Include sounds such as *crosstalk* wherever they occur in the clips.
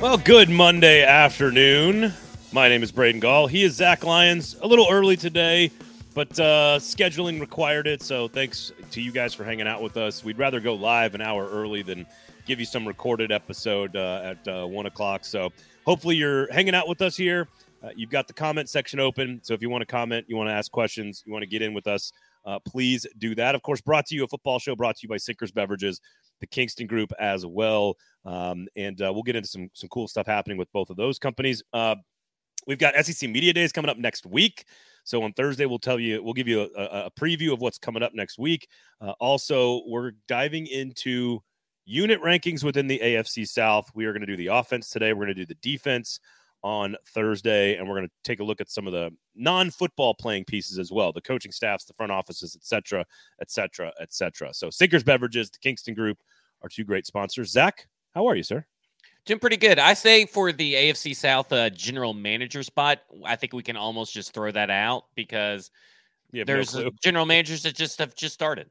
Well, good Monday afternoon. My name is Braden Gall. He is Zach Lyons. A little early today, but uh, scheduling required it. So thanks to you guys for hanging out with us. We'd rather go live an hour early than give you some recorded episode uh, at uh, one o'clock. So hopefully you're hanging out with us here. Uh, you've got the comment section open. So if you want to comment, you want to ask questions, you want to get in with us, uh, please do that. Of course, brought to you a football show brought to you by Sinkers Beverages, the Kingston Group as well. Um, and uh, we'll get into some some cool stuff happening with both of those companies. Uh, we've got SEC Media Days coming up next week. So on Thursday, we'll tell you, we'll give you a, a preview of what's coming up next week. Uh, also, we're diving into unit rankings within the AFC South. We are going to do the offense today. We're going to do the defense on Thursday, and we're going to take a look at some of the non-football playing pieces as well, the coaching staffs, the front offices, etc., etc., et cetera, et cetera. So Sinkers Beverages, the Kingston Group, are two great sponsors. Zach, how are you, sir? Doing pretty good. I say for the AFC South uh, general manager spot, I think we can almost just throw that out because there's no general managers that just have just started.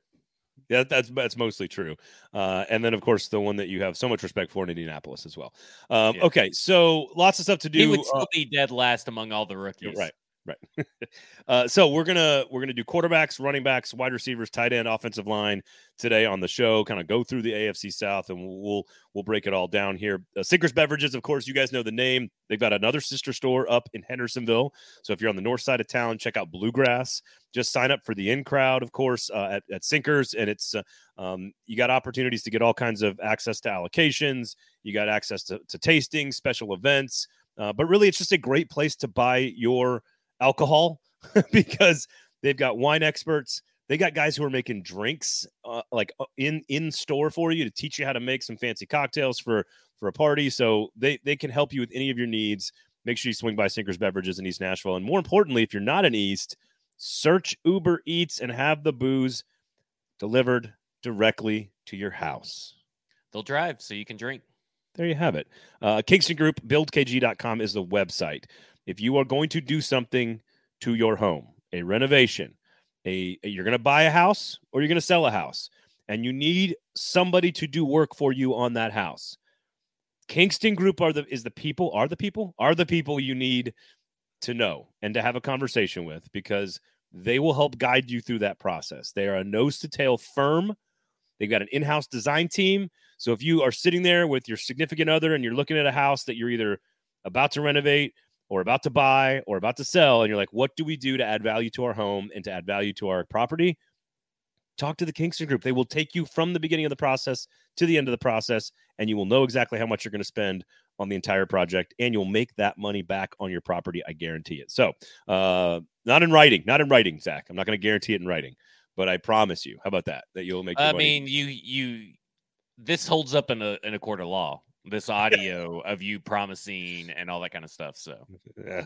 Yeah, that's that's mostly true. Uh, and then, of course, the one that you have so much respect for in Indianapolis as well. Um, yeah. Okay, so lots of stuff to do. He would still uh, be dead last among all the rookies. Right. Right. *laughs* uh, so we're gonna we're gonna do quarterbacks, running backs, wide receivers, tight end, offensive line today on the show. Kind of go through the AFC South, and we'll we'll break it all down here. Uh, Sinkers Beverages, of course, you guys know the name. They've got another sister store up in Hendersonville. So if you're on the north side of town, check out Bluegrass. Just sign up for the in crowd, of course, uh, at, at Sinkers, and it's uh, um, you got opportunities to get all kinds of access to allocations. You got access to, to tasting, special events. Uh, but really, it's just a great place to buy your alcohol *laughs* because they've got wine experts. They got guys who are making drinks uh, like uh, in in store for you to teach you how to make some fancy cocktails for for a party. So they they can help you with any of your needs. Make sure you swing by Sinkers Beverages in East Nashville, and more importantly, if you're not in East, search Uber Eats and have the booze delivered directly to your house. They'll drive so you can drink. There you have it. Uh, Kingston Group, buildkg.com is the website if you are going to do something to your home, a renovation, a, a you're going to buy a house or you're going to sell a house, and you need somebody to do work for you on that house. Kingston Group are the is the people are the people are the people you need to know and to have a conversation with because they will help guide you through that process. They are a nose to tail firm. They've got an in-house design team. So if you are sitting there with your significant other and you're looking at a house that you're either about to renovate or about to buy or about to sell and you're like what do we do to add value to our home and to add value to our property? Talk to the kingston group. They will take you from the beginning of the process to the end of the process and you will know exactly how much you're going to spend on the entire project and you'll make that money back on your property i guarantee it. So uh not in writing not in writing zach. I'm not going to guarantee it in writing but i promise you. How about that? That you'll make money. i mean you you this holds up in a in a court of law this audio of you promising and all that kind of stuff. So, yeah.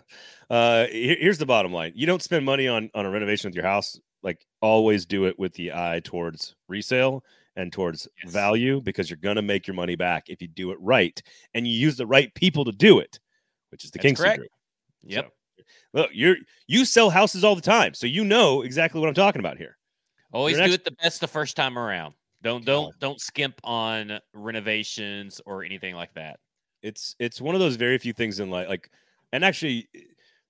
Uh, here's the bottom line: you don't spend money on on a renovation with your house. Like, always do it with the eye towards resale and towards yes. value because you're gonna make your money back if you do it right and you use the right people to do it, which is the That's Kingston correct. Group. Yep. So, look, you're you sell houses all the time, so you know exactly what I'm talking about here. Always do it the best the first time around. Don't don't don't skimp on renovations or anything like that. It's it's one of those very few things in life like and actually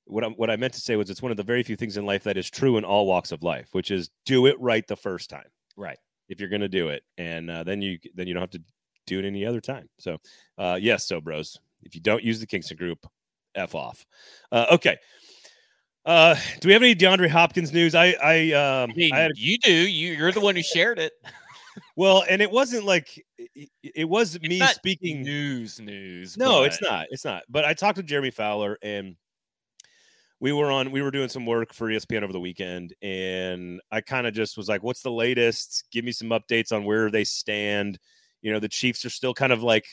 what I what I meant to say was it's one of the very few things in life that is true in all walks of life, which is do it right the first time. Right. If you're going to do it and uh, then you then you don't have to do it any other time. So, uh yes, so bros, if you don't use the Kingston group, F off. Uh, okay. Uh, do we have any DeAndre Hopkins news? I, I, um, I, mean, I had, you do. You, you're the one who shared it *laughs* well, and it wasn't like it was it's me speaking news news. No, but... it's not. It's not. But I talked to Jeremy Fowler and we were on we were doing some work for ESPN over the weekend and I kind of just was like what's the latest? Give me some updates on where they stand. You know, the Chiefs are still kind of like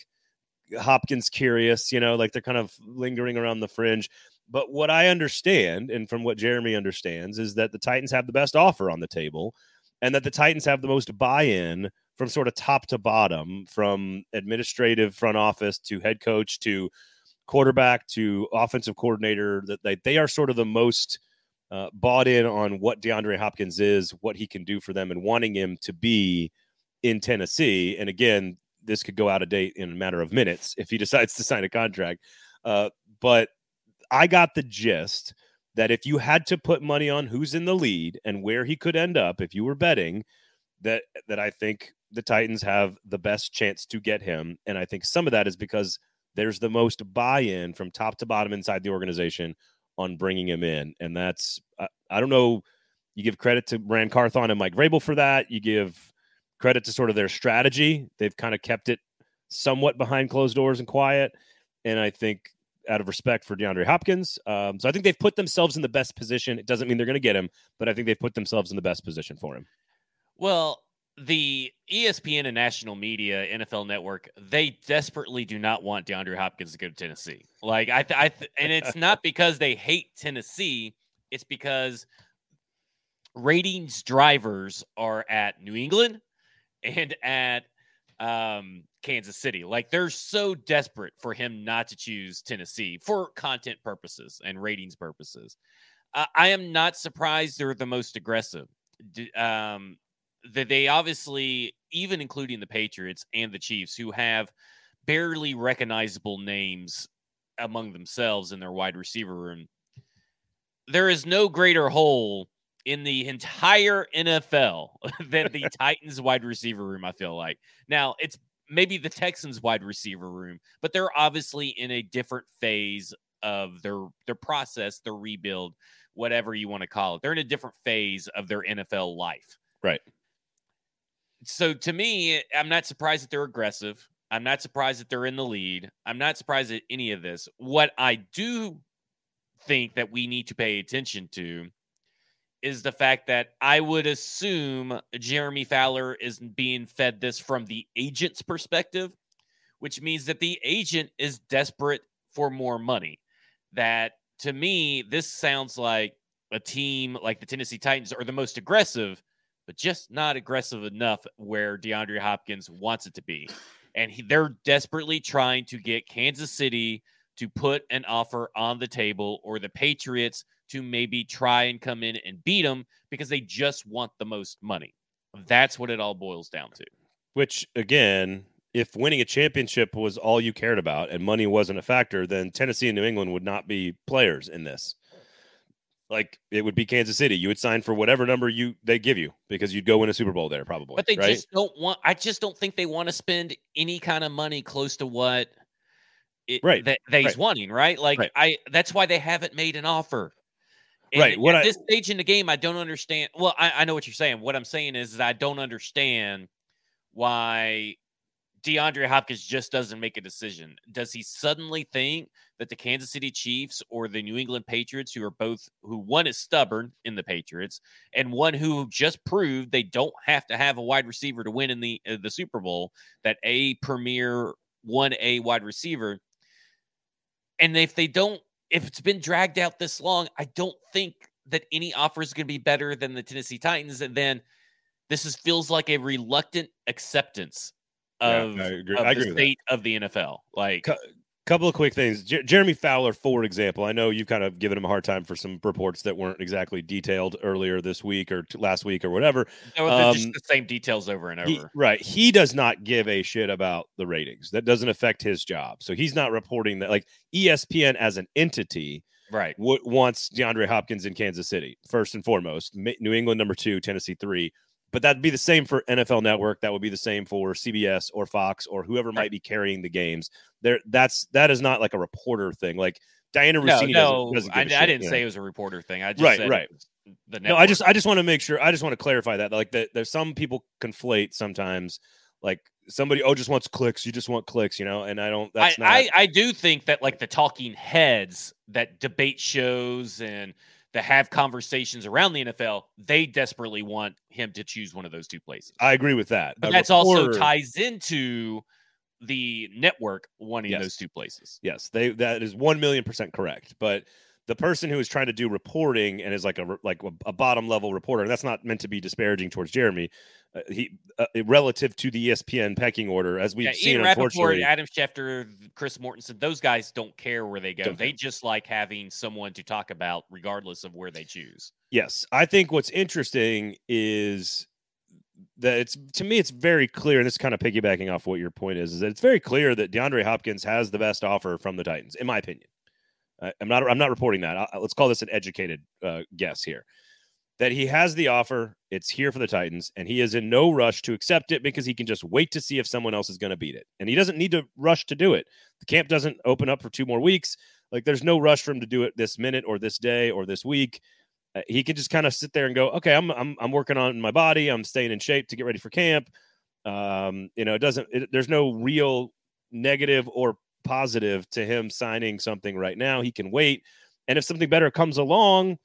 Hopkins curious, you know, like they're kind of lingering around the fringe. But what I understand and from what Jeremy understands is that the Titans have the best offer on the table and that the Titans have the most buy-in from sort of top to bottom, from administrative front office to head coach to quarterback to offensive coordinator. That they, they are sort of the most uh, bought in on what DeAndre Hopkins is, what he can do for them, and wanting him to be in Tennessee. And again, this could go out of date in a matter of minutes if he *laughs* decides to sign a contract. Uh, but I got the gist that if you had to put money on who's in the lead and where he could end up, if you were betting, that that I think the Titans have the best chance to get him, and I think some of that is because there's the most buy-in from top to bottom inside the organization on bringing him in, and that's I, I don't know. You give credit to Ran Carthon and Mike Vrabel for that. You give credit to sort of their strategy. They've kind of kept it somewhat behind closed doors and quiet. And I think out of respect for DeAndre Hopkins. Um, so I think they've put themselves in the best position. It doesn't mean they're going to get him, but I think they've put themselves in the best position for him. Well, the ESPN and national media, NFL Network, they desperately do not want DeAndre Hopkins to go to Tennessee. Like I, th- I th- and it's *laughs* not because they hate Tennessee. It's because ratings drivers are at New England and at um, Kansas City. Like they're so desperate for him not to choose Tennessee for content purposes and ratings purposes. Uh, I am not surprised they're the most aggressive. Um, that they obviously, even including the Patriots and the Chiefs, who have barely recognizable names among themselves in their wide receiver room, there is no greater hole in the entire NFL *laughs* than the Titans wide receiver room, I feel like. Now, it's maybe the Texans wide receiver room, but they're obviously in a different phase of their their process, their rebuild, whatever you want to call it. They're in a different phase of their NFL life. Right so to me, I'm not surprised that they're aggressive. I'm not surprised that they're in the lead. I'm not surprised at any of this. What I do think that we need to pay attention to is the fact that I would assume Jeremy Fowler is being fed this from the agent's perspective, which means that the agent is desperate for more money. That to me, this sounds like a team like the Tennessee Titans are the most aggressive but just not aggressive enough where DeAndre Hopkins wants it to be. And he, they're desperately trying to get Kansas City to put an offer on the table or the Patriots to maybe try and come in and beat them because they just want the most money. That's what it all boils down to. Which, again, if winning a championship was all you cared about and money wasn't a factor, then Tennessee and New England would not be players in this like it would be Kansas City. You would sign for whatever number you they give you because you'd go win a Super Bowl there probably. But they right? just don't want. I just don't think they want to spend any kind of money close to what it, right that, that he's right. wanting. Right, like right. I. That's why they haven't made an offer. And right. What at I, this stage in the game, I don't understand. Well, I, I know what you're saying. What I'm saying is, is I don't understand why DeAndre Hopkins just doesn't make a decision. Does he suddenly think that the Kansas City Chiefs or the New England Patriots, who are both who one is stubborn in the Patriots and one who just proved they don't have to have a wide receiver to win in the uh, the Super Bowl, that a premier one A wide receiver, and if they don't, if it's been dragged out this long, I don't think that any offer is going to be better than the Tennessee Titans, and then this is feels like a reluctant acceptance of, yeah, I agree. of I agree the state of the NFL. Like, couple of quick things. Jeremy Fowler, for example, I know you've kind of given him a hard time for some reports that weren't exactly detailed earlier this week or t- last week or whatever. No, um, just the same details over and over. He, right. He does not give a shit about the ratings. That doesn't affect his job. So he's not reporting that. Like ESPN as an entity, right, w- wants DeAndre Hopkins in Kansas City first and foremost. New England number two, Tennessee three but that'd be the same for NFL Network. That would be the same for CBS or Fox or whoever might be carrying the games. There, that's that is not like a reporter thing. Like Dianna Russini no, no, doesn't, doesn't I, I, didn't say know? it was a reporter thing. I just right, right. The network. no, I just I just want to make sure. I just want to clarify that. Like that, there's some people conflate sometimes. Like somebody, oh, just wants clicks. You just want clicks, you know. And I don't. That's I, not. I, I do think that like the talking heads that debate shows and that have conversations around the NFL, they desperately want him to choose one of those two places. I agree with that. But that's reporter, also ties into the network wanting yes. those two places. Yes, they that is one million percent correct. But the person who is trying to do reporting and is like a like a bottom level reporter, and that's not meant to be disparaging towards Jeremy. Uh, he uh, relative to the ESPN pecking order, as we've yeah, seen, Ian unfortunately, Adam Schefter, Chris Mortensen, those guys don't care where they go. They just like having someone to talk about, regardless of where they choose. Yes, I think what's interesting is that it's to me it's very clear and this is kind of piggybacking off what your point is is that it's very clear that DeAndre Hopkins has the best offer from the Titans in my opinion. I'm not I'm not reporting that. I, let's call this an educated uh, guess here. That he has the offer, it's here for the Titans and he is in no rush to accept it because he can just wait to see if someone else is going to beat it. And he doesn't need to rush to do it. The camp doesn't open up for two more weeks. Like there's no rush for him to do it this minute or this day or this week. Uh, he can just kind of sit there and go, okay, I'm, I'm I'm working on my body. I'm staying in shape to get ready for camp. Um, you know, it doesn't. It, there's no real negative or positive to him signing something right now. He can wait, and if something better comes along,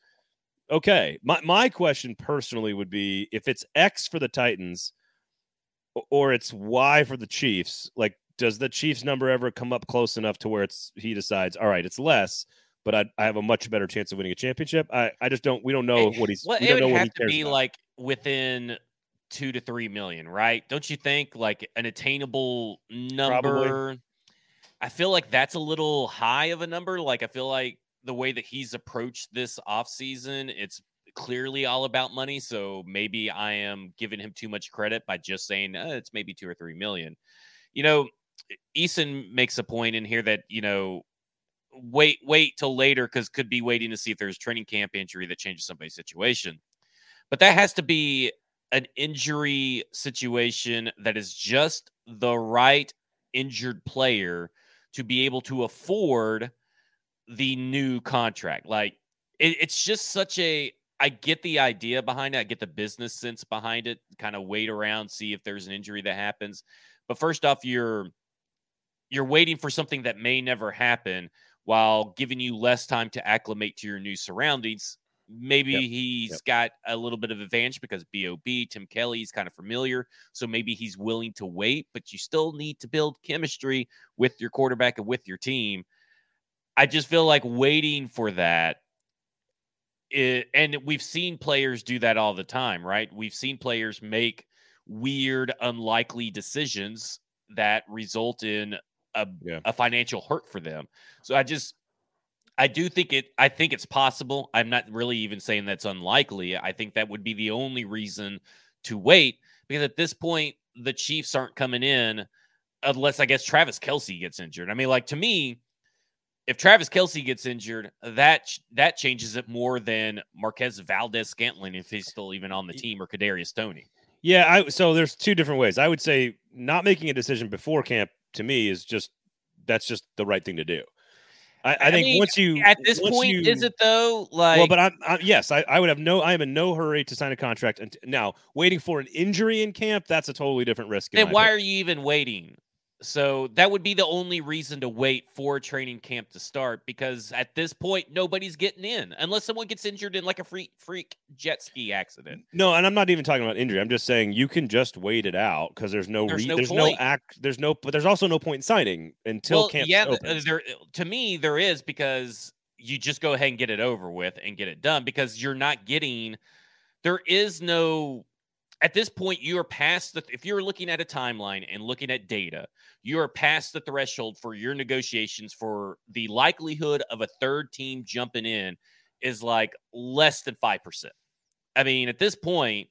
okay. My my question personally would be if it's X for the Titans or it's Y for the Chiefs. Like, does the Chiefs number ever come up close enough to where it's he decides, all right, it's less but I, I have a much better chance of winning a championship. I, I just don't. We don't know what he's. Well, we it don't would know have to be about. like within two to three million, right? Don't you think? Like an attainable number. Probably. I feel like that's a little high of a number. Like I feel like the way that he's approached this offseason, it's clearly all about money. So maybe I am giving him too much credit by just saying uh, it's maybe two or three million. You know, Eason makes a point in here that you know wait wait till later because could be waiting to see if there's training camp injury that changes somebody's situation. But that has to be an injury situation that is just the right injured player to be able to afford the new contract. Like it, it's just such a I get the idea behind it. I get the business sense behind it. Kind of wait around, see if there's an injury that happens. But first off, you're you're waiting for something that may never happen while giving you less time to acclimate to your new surroundings. Maybe Yep, he's yep. got a little bit of advantage because Bob Tim Kelly is kind of familiar, so maybe he's willing to wait. But you still need to build chemistry with your quarterback and with your team. I just feel like waiting for that. i- and we've seen players do that all the time, right? We've seen players make weird, unlikely decisions that result in a, Yeah. a financial hurt for them. So I just I do think it I think it's possible. I'm not really even saying that's unlikely. I think that would be the only reason to wait because at this point the Chiefs aren't coming in unless I guess Travis Kelce gets injured. I mean, like to me, if Travis Kelce gets injured, that that changes it more than Marquez Valdes-Scantling if he's still even on the team or Kadarius Toney. Yeah, I so there's two different ways. I would say not making a decision before camp to me is just that's just the right thing to do. I, I, I think mean, once you At this point, you, is it though? Like, well, but I'm, I'm yes, I, I would have no. I am in no hurry to sign a contract. And now waiting for an injury in camp, that's a totally different risk. then why opinion. are you even waiting? So that would be the only reason to wait for training camp to start because at this point nobody's getting in unless someone gets injured in like a freak freak jet ski accident. No, and I'm not even talking about injury. I'm just saying you can just wait it out because there's no There's re- no there's no act there's no but there's also no point in signing until well, camp yeah, opens. there to me there is because you just go ahead and get it over with and get it done because you're not getting there is no at this point you are past the if you're looking at a timeline and looking at data you are past the threshold for your negotiations for the likelihood of a third team jumping in is like less than 5% i mean at this point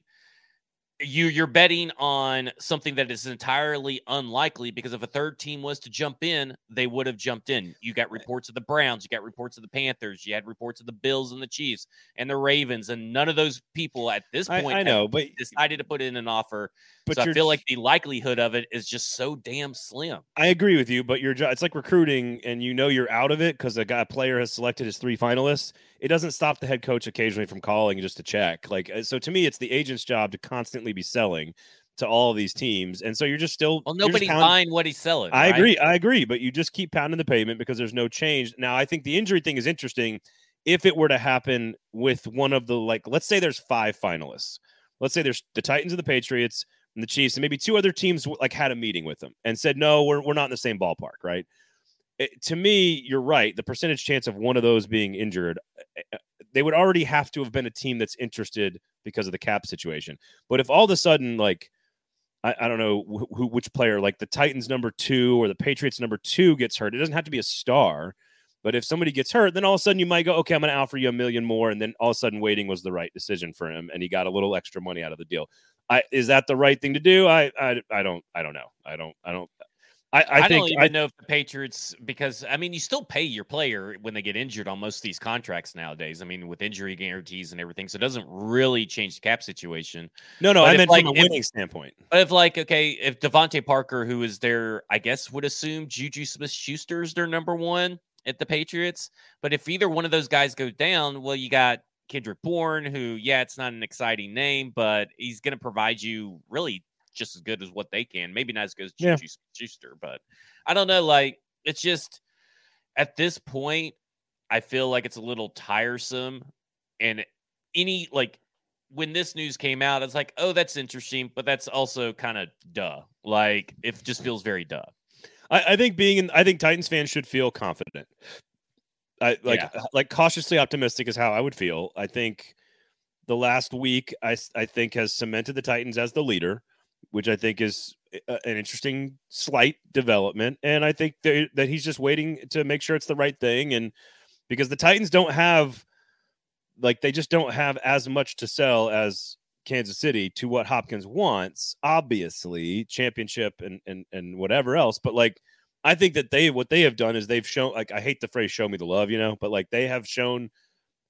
you you're betting on something that is entirely unlikely because if a third team was to jump in, they would have jumped in. You got reports of the Browns, you got reports of the Panthers, you had reports of the Bills and the Chiefs and the Ravens, and none of those people at this point I have know, but decided to put in an offer. but so I feel like the likelihood of it is just so damn slim. I agree with you, but your job it's like recruiting and you know you're out of it because a guy a player has selected his three finalists. It doesn't stop the head coach occasionally from calling just to check. Like uh, so to me, it's the agent's job to constantly be selling to all of these teams. And so you're just still Well, nobody's pound- buying what he's selling. I right? agree. I agree. But you just keep pounding the pavement because there's no change. Now, I think the injury thing is interesting. If it were to happen with one of the like, let's say there's five finalists. Let's say there's the Titans and the Patriots and the Chiefs, and maybe two other teams like had a meeting with them and said, no, we're we're not in the same ballpark, right? It- to me, you're right. The percentage chance of one of those being injured, uh, they would already have to have been a team that's interested because of the cap situation. But if all of a sudden, like, I, I don't know wh- who which player like the Titans number two or the Patriots number two gets hurt. It doesn't have to be a star, but if somebody gets hurt, then all of a sudden you might go, okay, I'm going to offer you a million more, and then all of a sudden waiting was the right decision for him, and he got a little extra money out of the deal. I is that the right thing to do? I I, I don't I don't know. I don't I don't I, I, I, think don't even I, know if the Patriots because I mean you still pay your player when they get injured on most of these contracts nowadays. I mean with injury guarantees and everything, so it doesn't really change the cap situation. no no but I if, meant like, from a if- winning standpoint. But if like okay, if DeVante Parker, who is their, I guess would assume Juju Smith Schuster is their number one at the Patriots. But if either one of those guys go down, well, you got Kendrick Bourne, who yeah, it's not an exciting name, but he's going to provide you really just as good as what they can. Maybe not as good as Yeah. Juju Schuster, but I don't know. Like it's just at this point, I feel like it's a little tiresome, and any like when this news came out, it's like, oh, that's interesting, but that's also kind of duh. Like it just feels very duh. I, I think being in, I think Titans fans should feel confident. I like Yeah. like cautiously optimistic is how I would feel. I think the last week I I think has cemented the Titans as the leader, which I think is eh, a- an interesting slight development. And I think that, that he's just waiting to make sure it's the right thing. And because the Titans don't have like they just don't have as much to sell as Kansas City to what Hopkins wants, obviously, championship and and and whatever else. But like I think that they what they have done is they've shown like I hate the phrase show me the love, you know, but like they have shown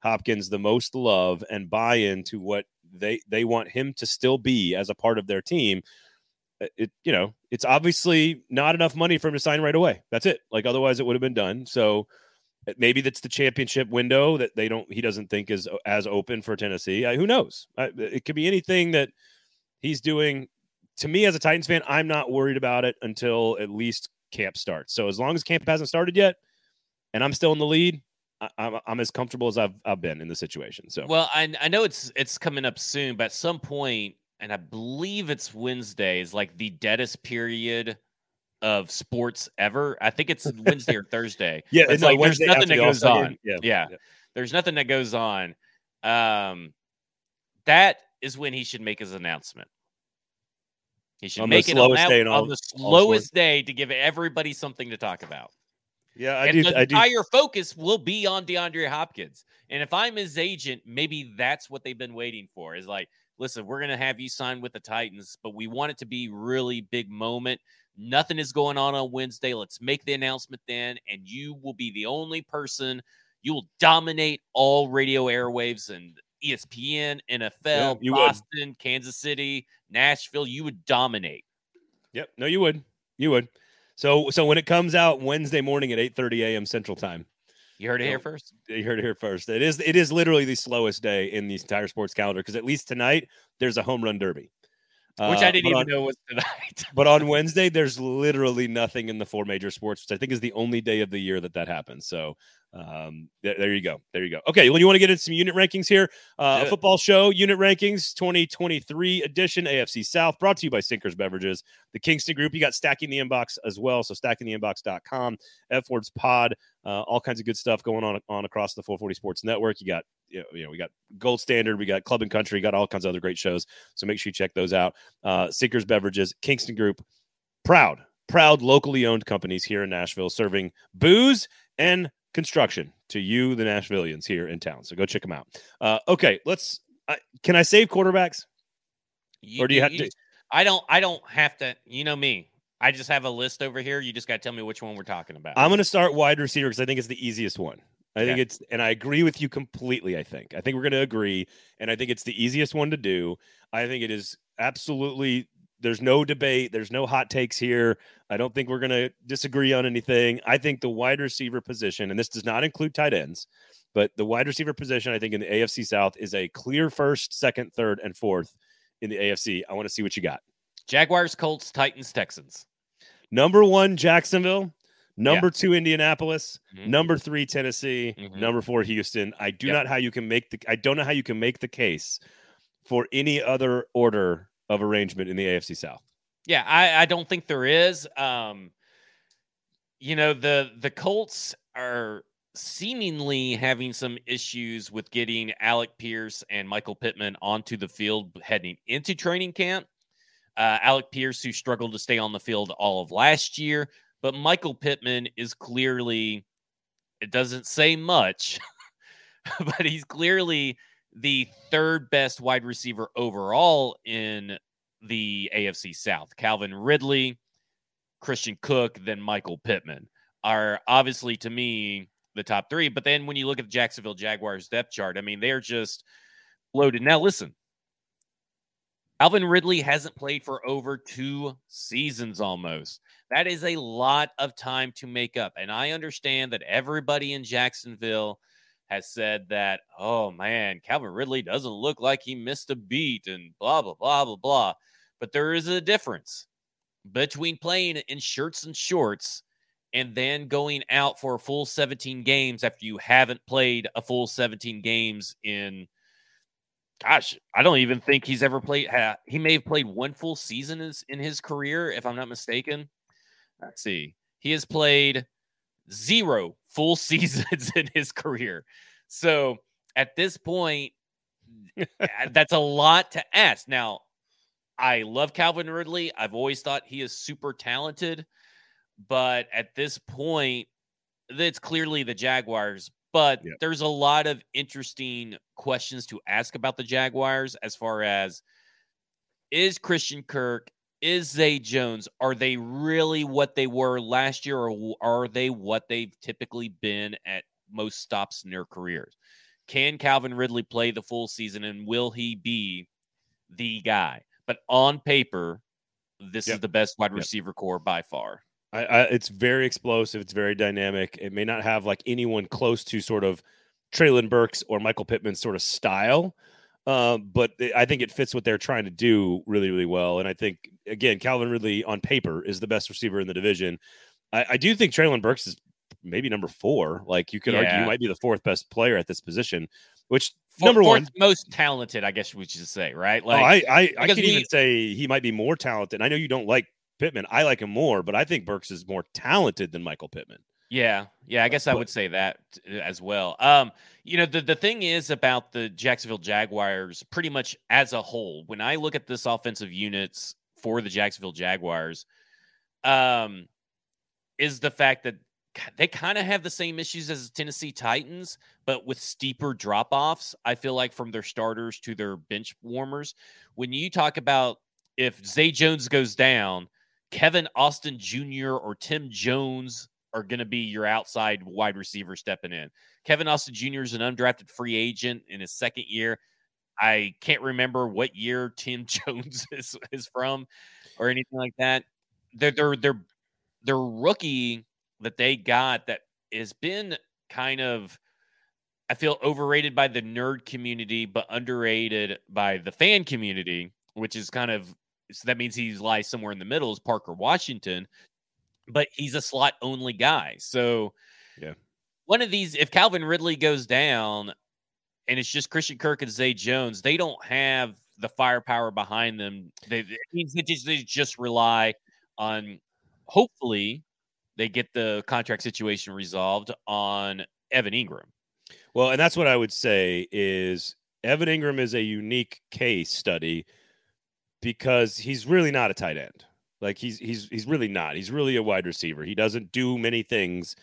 Hopkins the most love and buy into what they they want him to still be as a part of their team. Uh, It you know, it's obviously not enough money for him to sign right away. That's it. Like otherwise it would have been done. So uh, maybe that's the championship window that they don't he doesn't think is as open for Tennessee. Uh, who knows? Uh, it could be anything that he's doing. To me as a Titans fan, I'm not worried about it until at least camp starts. So as long as camp hasn't started yet and I'm still in the lead, I, I'm, I'm as comfortable as I've, I've been in the situation. So Well, I I know it's it's coming up soon, but at some point, and I believe it's Wednesday, is like the deadest period of sports ever. I think it's *laughs* Wednesday or Thursday. yeah, It's no, like there's nothing that goes on. game. Yeah, Yeah. There's nothing that goes on. Um, that is when he should make his announcement. He should On the make slowest on, day in all- the slowest day to give everybody something to talk about. Yeah. I and do. the I do. entire focus will be on DeAndre Hopkins. And if I'm his agent, maybe that's what they've been waiting for. Is like, listen, we're gonna have you sign with the Titans, but we want it to be really big moment. Nothing is going on on Wednesday. Let's make the announcement then, and you will be the only person. You will dominate all radio airwaves and ESPN, NFL, would. Boston, Kansas City, Nashville. You would dominate. Yep. No, you would. You would. So so when it comes out Wednesday morning at 8:30 a.m. Central Time, You heard it here first. you heard it here first. It is it is literally the slowest day in the entire sports calendar because at least tonight there's a home run derby, Which Uh, I didn't even on- know was tonight. *laughs* But on Wednesday, there's literally nothing in the four major sports, which I think is the only day of the year that that happens. So um, there, there you go. There you go. Okay, well, you want to get into some unit rankings here? Uh, a football show, unit rankings 2023 edition, AFC South, brought to you by Sinkers Beverages, the Kingston Group. You got Stacking the Inbox as well. So stackingtheinbox.com, F Words Pod, uh, all kinds of good stuff going on on across the 440 Sports Network. You got you know, you know, we got Gold Standard, we got Club and Country, got all kinds of other great shows. So make sure you check those out. Uh, Sinkers Beverages, Kingston Group, proud, proud locally owned companies here in Nashville, serving booze and construction to you, the Nashvillians here in town. So go check them out. Uh, okay, let's. Uh, can I save quarterbacks? Or do you have to- I don't. I don't have to. You know me. I just have a list over here. You just got to tell me which one we're talking about. I'm going to start wide receiver because I think it's the easiest one. I think it's, and I agree with you completely. I think, I think we're going to agree, and I think it's the easiest one to do. I think it is absolutely. There's no debate. There's no hot takes here. I don't think we're going to disagree on anything. I think the wide receiver position, and this does not include tight ends, but the wide receiver position, I think in the AFC South is a clear first, second, third, and fourth in the AFC. I want to see what you got. Jaguars, Colts, Titans, Texans. Number one, Jacksonville. Number two, Indianapolis. Mhm. Number three, Tennessee. Mhm. Number four, Houston. I do Yep. not how you can make the. I don't know how you can make the case for any other order of arrangement in the AFC South. Yeah, I, I don't think there is. Um, you know the the Colts are seemingly having some issues with getting Alec Pierce and Michael Pittman onto the field heading into training camp. Uh, Alec Pierce, who struggled to stay on the field all of last year, but Michael Pittman is clearly, it doesn't say much, *laughs* but he's clearly the third best wide receiver overall in the AFC South. Calvin Ridley, Christian Kirk, then Michael Pittman are obviously to me the top three. But then when you look at the Jacksonville Jaguars depth chart, I mean, they're just loaded. Now, listen, Calvin Ridley hasn't played for over two seasons almost. That is a lot of time to make up. And I understand that everybody in Jacksonville has said that, oh man, Calvin Ridley doesn't look like he missed a beat and blah, blah, blah, blah, blah. But there is a difference between playing in shirts and shorts and then going out for a full 17 games after you haven't played a full 17 games in gosh i don't even think he's ever played he may have played one full season in his career if i'm not mistaken let's see he has played zero full *laughs* seasons in his career so at this point *laughs* that's a lot to ask now i love calvin ridley i've always thought he is super talented but at this point, it's clearly the Jaguars. But yep. there's a lot of interesting questions to ask about the Jaguars as far as is Christian Kirk, is Zay Jones, are they really what they were last year, or are they what they've typically been at most stops in their careers? Can Calvin Ridley play the full season and will he be the guy? But on paper, this yep. is the best wide receiver yep. core by far. I, I, it's very explosive. It's very dynamic. It may not have like anyone close to sort of Treylon Burks or Michael Pittman's sort of style, uh, but I think it fits what they're trying to do really, really well. And I think again, Calvin Ridley on paper is the best receiver in the division. I, I do think Treylon Burks is maybe number four. Like you could yeah. argue, he might be the fourth best player at this position. Which For, number one, most talented, I guess we should say, right? Oh, like, oh, I, I, I can we, even say he might be more talented. I know you don't like Pittman. I like him more, but I think Burks is more talented than Michael Pittman. Yeah, yeah, I guess I would say that as well. Um, you know, the the thing is about the Jacksonville Jaguars, pretty much as a whole. When I look at this offensive units for the Jacksonville Jaguars, um, is the fact that they kind of have the same issues as Tennessee Titans, but with steeper drop offs. I feel like from their starters to their bench warmers. When you talk about if Zay Jones goes down, Kevin Austin Jr. or Tim Jones are going to be your outside wide receiver stepping in. Kevin Austin Jr. is an undrafted free agent in his second year. I can't remember what year Tim *laughs* Jones is, is from or anything like that. They're they're they're rookie that they got that has been kind of I feel overrated by the nerd community, but underrated by the fan community, which is kind of so that means he lies somewhere in the middle is Parker Washington, but he's a slot only guy. So yeah. One of these, if Calvin Ridley goes down and it's just Christian Kirk and Zay Jones, they don't have the firepower behind them. They, they just, they just rely on hopefully they get the contract situation resolved on Evan Engram. Well, and that's what I would say is Evan Engram is a unique case study because he's really not a tight end. Like he's he's he's really not. He's really a wide receiver. He doesn't do many things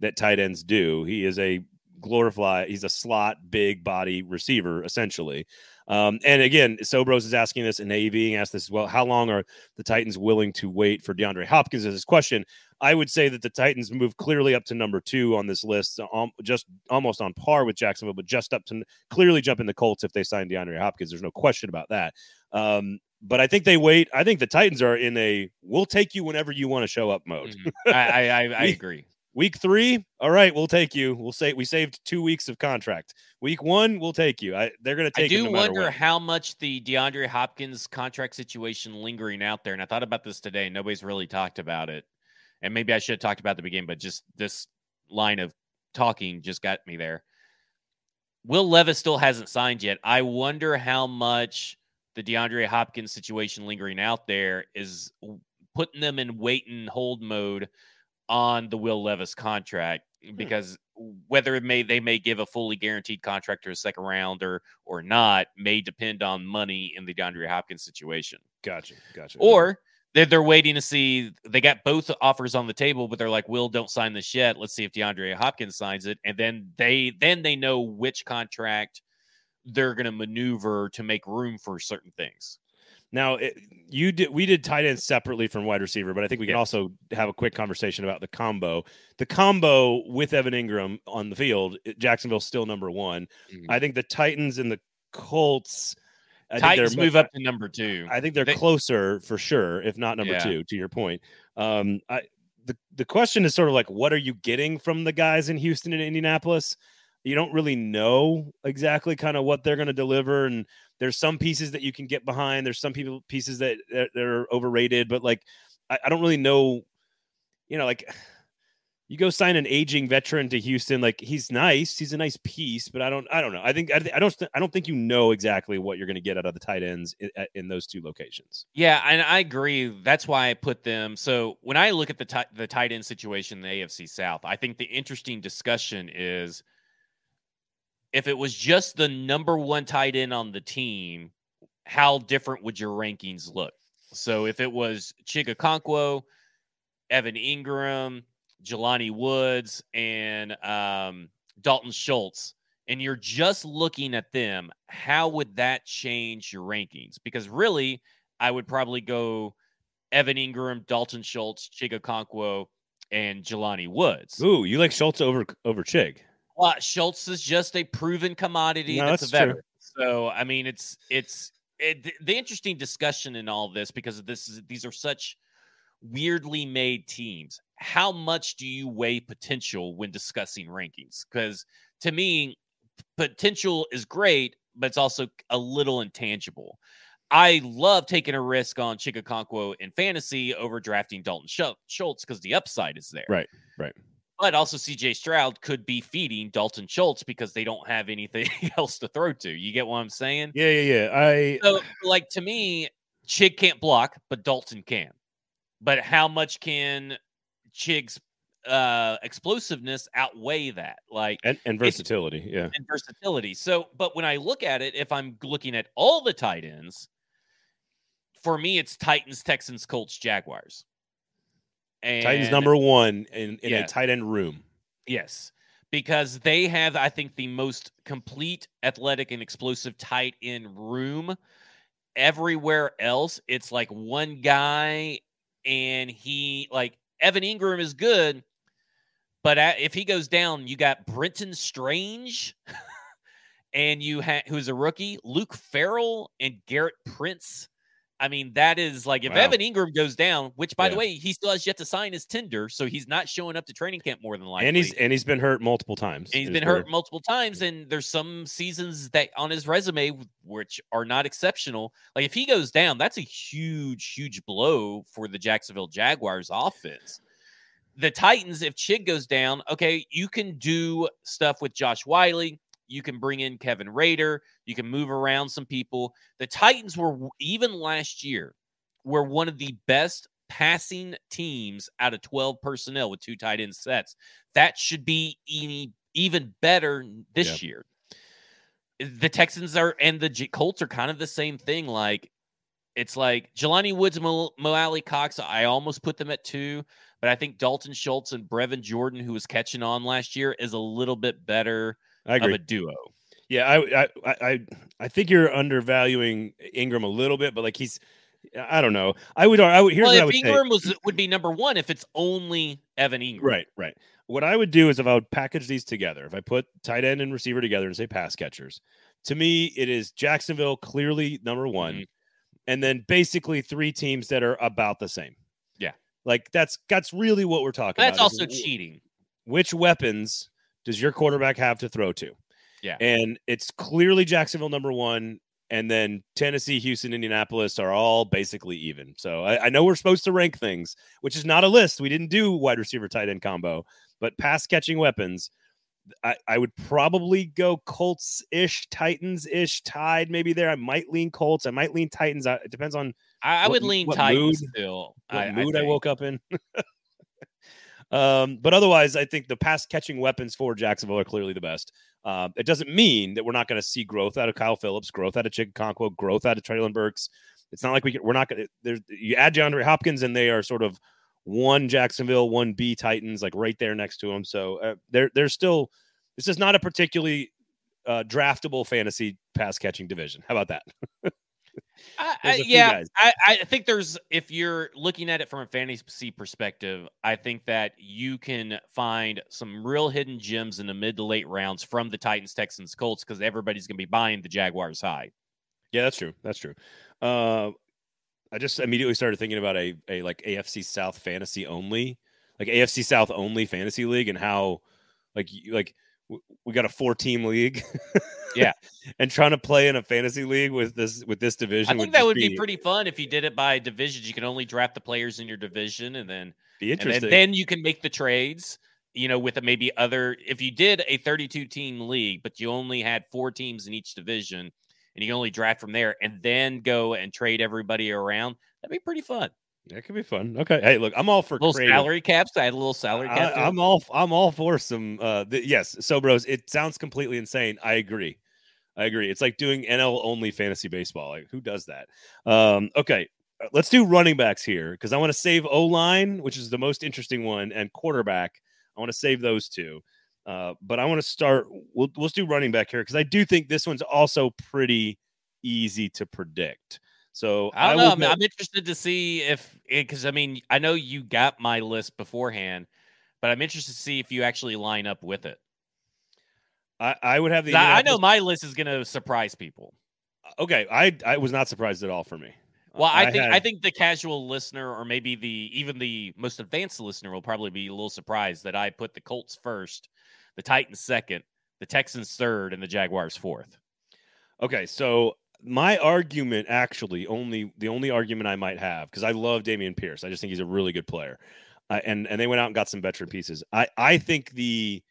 that tight ends do. He is a glorify. He's a slot, big body receiver essentially. Um, and again, Sobros is asking this, and AV asked this as well. How long are the Titans willing to wait for DeAndre Hopkins? Is his question, I would say that the Titans move clearly up to number two on this list, um, just almost on par with Jacksonville, but just up to clearly jumping the Colts if they sign DeAndre Hopkins. There's no question about that. Um, but I think they wait. I think the Titans are in a "we'll take you whenever you want to show up" mode. Mm-hmm. I, I, I *laughs* agree. Week three, all right, we'll take you. We'll say we saved two weeks of contract. Week one, we'll take you. I, they're going to take. You. I do no wonder how much the DeAndre Hopkins contract situation lingering out there. And I thought about this today. Nobody's really talked about it, and maybe I should have talked about the beginning, but just this line of talking just got me there. Will Levis still hasn't signed yet. I wonder how much the DeAndre Hopkins situation lingering out there is putting them in wait and hold mode on the Will Levis contract hmm. because whether it may they may give a fully guaranteed contract to a second rounder or or not may depend on money in the DeAndre Hopkins situation. Gotcha, gotcha. Or they're, they're waiting to see they got both offers on the table, but they're like, "Will, don't sign this yet. Let's see if DeAndre Hopkins signs it," and then they then they know which contract they're going to maneuver to make room for certain things. Now, it, you did we did tight end separately from wide receiver, but I think we can Yes. also have a quick conversation about the combo. The combo with Evan Engram on the field, Jacksonville's still number one. Mhm. I think the Titans and the Colts. I think Titans they're move up to number two. I think they're They- closer for sure, if not number Yeah. two. To your point, um, I the the question is sort of like, what are you getting from the guys in Houston and Indianapolis? You don't really know exactly kind of what they're going to deliver, and there's some pieces that you can get behind. There's some people pieces that that, that are overrated, but like I, I don't really know. You know, like you go sign an aging veteran to Houston, like he's nice, he's a nice piece, but I don't, I don't know. I think I, I don't, I don't think you know exactly what you're going to get out of the tight ends in, in those two locations. Yeah, and I agree. That's why I put them. So when I look at the ti- the tight end situation in the AFC South, I think the interesting discussion is if it was just the number one tight end on the team, how different would your rankings look? So if it was Chig Okonkwo, Evan Engram, Jelani Woods, and um, Dalton Schultz, and you're just looking at them, how would that change your rankings? Because really, I would probably go Evan Engram, Dalton Schultz, Chig Okonkwo, and Jelani Woods. Ooh, you like Schultz over over Chig? Well, Schultz is just a proven commodity No, that's, that's a true. So I mean, it's it's it, the interesting discussion in all this because this is these are such weirdly made teams. How much do you weigh potential when discussing rankings? Because to me, potential is great, but it's also a little intangible. I love taking a risk on Chig Okonkwo in fantasy over drafting Dalton Schultz because the upside is there. Right, right. But also, CJ Stroud could be feeding Dalton Schultz because they don't have anything *laughs* else to throw to. You get what I'm saying? Yeah, yeah, yeah. I So, like to me, Chig can't block, but Dalton can. But how much can Chig's uh, explosiveness outweigh that? Like and, and versatility. Yeah, and versatility. So, but when I look at it, if I'm looking at all the tight ends, for me, it's Titans, Texans, Colts, Jaguars. And Titans number one in in Yeah. a tight end room. Yes, because they have, I think, the most complete athletic and explosive tight end room. Everywhere else, it's like one guy, and he like Evan Engram is good, but if he goes down, you got Brenton Strange, *laughs* and you have who's a rookie, Luke Farrell and Gerrit Prince. I mean, that is like if Wow. Evan Engram goes down, which by the way, he still has yet to sign his tender, so he's not showing up to training camp more than likely. and he's and he's been hurt multiple times. And he's been hurt multiple times, and there's some seasons that on his resume which are not exceptional. Like if he goes down, that's a huge, huge blow for the Jacksonville Jaguars offense. The Titans, if Chig goes down, okay, you can do stuff with Josh Whyle. You can bring in Kevin Rader. You can move around some people. The Titans were even last year were one of the best passing teams out of 12 personnel with two tight end sets. That should be any, even better this year. The Texans are and the Colts are kind of the same thing. Like it's like Jelani Woods, Mo, Mo Cox. I almost put them at two, but I think Dalton Schultz and Brevin Jordan, who was catching on last year, is a little bit better I of agree. a duo. Yeah, I, I, I, I- think you're undervaluing Engram a little bit, but like he's, I don't know. I would, I would. Here's well, what I would say. Engram was would be number one if it's only Evan Engram. Right, right. What I would do is if I would package these together, if I put tight end and receiver together and say pass catchers, to me it is Jacksonville clearly number one, Mhm. and then basically three teams that are about the same. Yeah. like that's that's really what we're talking That's about. also cheating. Which weapons does your quarterback have to throw to? Yeah. and it's clearly Jacksonville number one. And then Tennessee, Houston, Indianapolis are all basically even. So I, I know we're supposed to rank things, which is not a list. We didn't do wide receiver tight end combo, but pass catching weapons. I, I would probably go Colts ish, Titans ish, tied maybe there. I might lean Colts. I might lean Titans. I- It depends on I, I What- would lean Titans mood- still. what I, mood I, think. woke up in. *laughs* um, but otherwise, I think the pass catching weapons for Jacksonville are clearly the best. Um, it doesn't mean that we're not going to see growth out of Kyle Phillips, growth out of Chig growth out of Treylon Burks. It's not like we can, we're not going to. You add DeAndre Hopkins, and they are sort of one Jacksonville, one B Titans, like right there next to them. So uh, they're they're still. This is not a particularly uh, draftable fantasy pass catching division. How about that? *laughs* I, There's I, a few yeah. I, I think there's if you're looking at it from a fantasy perspective, I think that you can find some real hidden gems in the mid to late rounds from the Titans, Texans, Colts because everybody's going to be buying the Jaguars high. Yeah, that's true. That's true. Uh, I just immediately started thinking about a, a like AFC South fantasy only, like AFC South only fantasy league, and how like like we got a four team league. *laughs* Yeah. and trying to play in a fantasy league with this with this division. I think that would be pretty fun if you did it by divisions. You can only draft the players in your division, and then be and interesting. then, then you can make the trades. You know, with a maybe other. If you did a 32 team league, but you only had four teams in each division, and you only draft from there, and then go and trade everybody around, that'd be pretty fun. that could be fun. Okay, hey, look, I'm all for little creative. salary caps. I had a little salary cap. I, am all I'm all for some. Uh, yes, so bros, it sounds completely insane. I agree. I agree. It's like doing NL only fantasy baseball. Like who does that? Um, okay, uh, let's do running backs here because I want to save O line, which is the most interesting one, and quarterback. I want to save those two. Uh, but I want to start. We'll let's do running back here because I do think this one's also pretty easy to predict. So I don't know. I'm, I'm interested to see if because I mean I know you got my list beforehand, but I'm interested to see if you actually line up with it. I, I would have the. I, I know my list is going to surprise people. Okay, I I was not surprised at all for me. Well, I, think I think the casual listener, or maybe the even the most advanced listener, will probably be a little surprised that I put the Colts first, the Titans second, the Texans third, and the Jaguars fourth. Okay, so my argument actually only the only argument I might have because I love Dameon Pierce. I just think he's a really good player, uh, and and they went out and got some veteran pieces. I I think the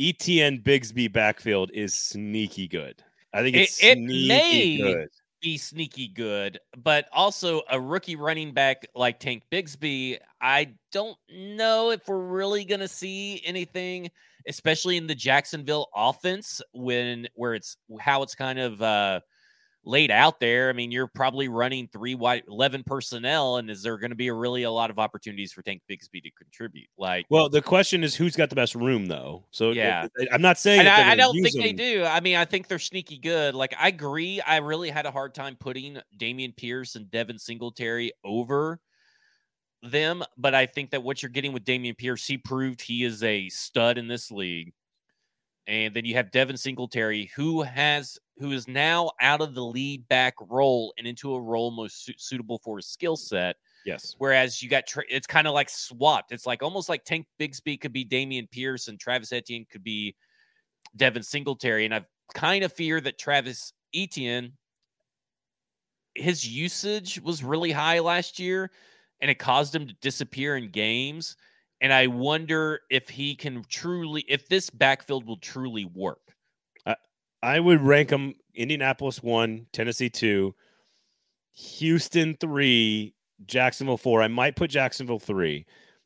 Etienne Bigsby backfield is sneaky good. I think It- it's it sneaky may good. Be sneaky good, but also a rookie running back like Tank Bigsby. I don't know if we're really going to see anything, especially in the Jacksonville offense when where it's how it's kind of uh, laid out there. I mean, you're probably running three wide eleven personnel, and is there going to be a really a lot of opportunities for Tank Bigsby to contribute? Like, Well, the question is who's got the best room though. So Yeah. I'm not saying and I, I don't think they do. I mean, I think they're sneaky good. Like, I agree. I really had a hard time putting Dameon Pierce and Devin Singletary over them, but I think that what you're getting with Dameon Pierce, he proved he is a stud in this league. And then you have Devin Singletary, who has who is now out of the lead back role and into a role most su- suitable for his skill set. Yes. Whereas you got tra- it's kind of like swapped. It's like almost like Tank Bigsby could be Dameon Pierce and Travis Etienne could be Devin Singletary. And I kind of fear that Travis Etienne, his usage was really high last year and it caused him to disappear in games. And I wonder if he can truly, if this backfield will truly work. I would rank them Indianapolis one, Tennessee two, Houston three, Jacksonville four. I might put Jacksonville three,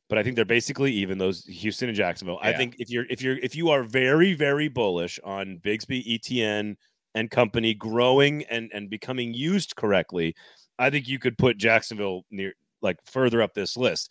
but I think they're basically even. Those Houston and Jacksonville. I think if you're if you're if you are very very bullish on Bigsby, Etienne, and company growing and and becoming used correctly, I think you could put Jacksonville near like further up this list.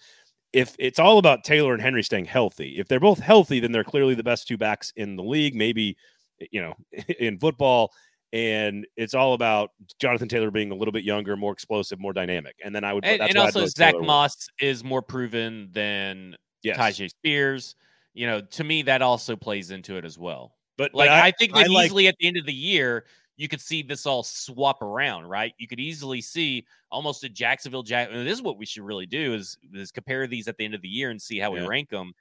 If it's all about Taylor and Henry staying healthy, if they're both healthy, then they're clearly the best two backs in the league. Maybe eh, you know, *laughs* in football. And it's all about Jonathan Taylor being a little bit younger, more explosive, more dynamic. And then I would, And, and also, Zach Taylor. Moss is more proven than yes. Tyjae Spears. You know, to me, that also plays into it as well. But Like, but I, think that I like- easily at the end of the year, you could see this all swap around, right? You could easily see almost a Jacksonville Jack. and this is what we should really do is, is compare these at the end of the year and see how Yeah. we rank them.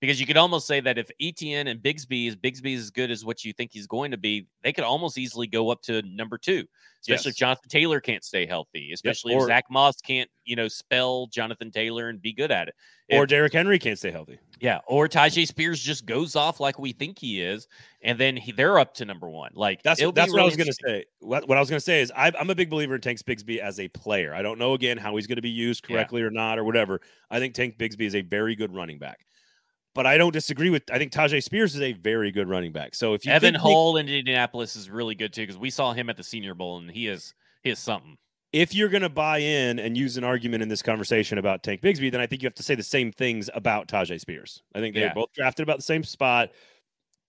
Because you could almost say that if Etienne and Bigsby is Bigsby is as good as what you think he's going to be, they could almost easily go up to number two, especially if Jonathan Taylor can't stay healthy, especially if or- Zack Moss can't, you know, spell Jonathan Taylor and be good at it. or if- Derrick Henry can't stay healthy. Yeah, or Tyjae Spears just goes off like we think he is, and then he, they're up to number one. Like That's that's what I was going to say. What, what I was going to say is I, I'm a big believer in Tank Bigsby as a player. I don't know again how he's going to be used Yeah. correctly or not or whatever. I think Tank Bigsby is a very good running back. But I don't disagree with. I think Tyjae Spears is a very good running back. So if you Evan Hull in Indianapolis is really good too because we saw him at the Senior Bowl and he is he is something. if you're going to buy in and use an argument in this conversation about Tank Bigsby, then I think you have to say the same things about Tyjae Spears. I think they're Yeah. both drafted about the same spot,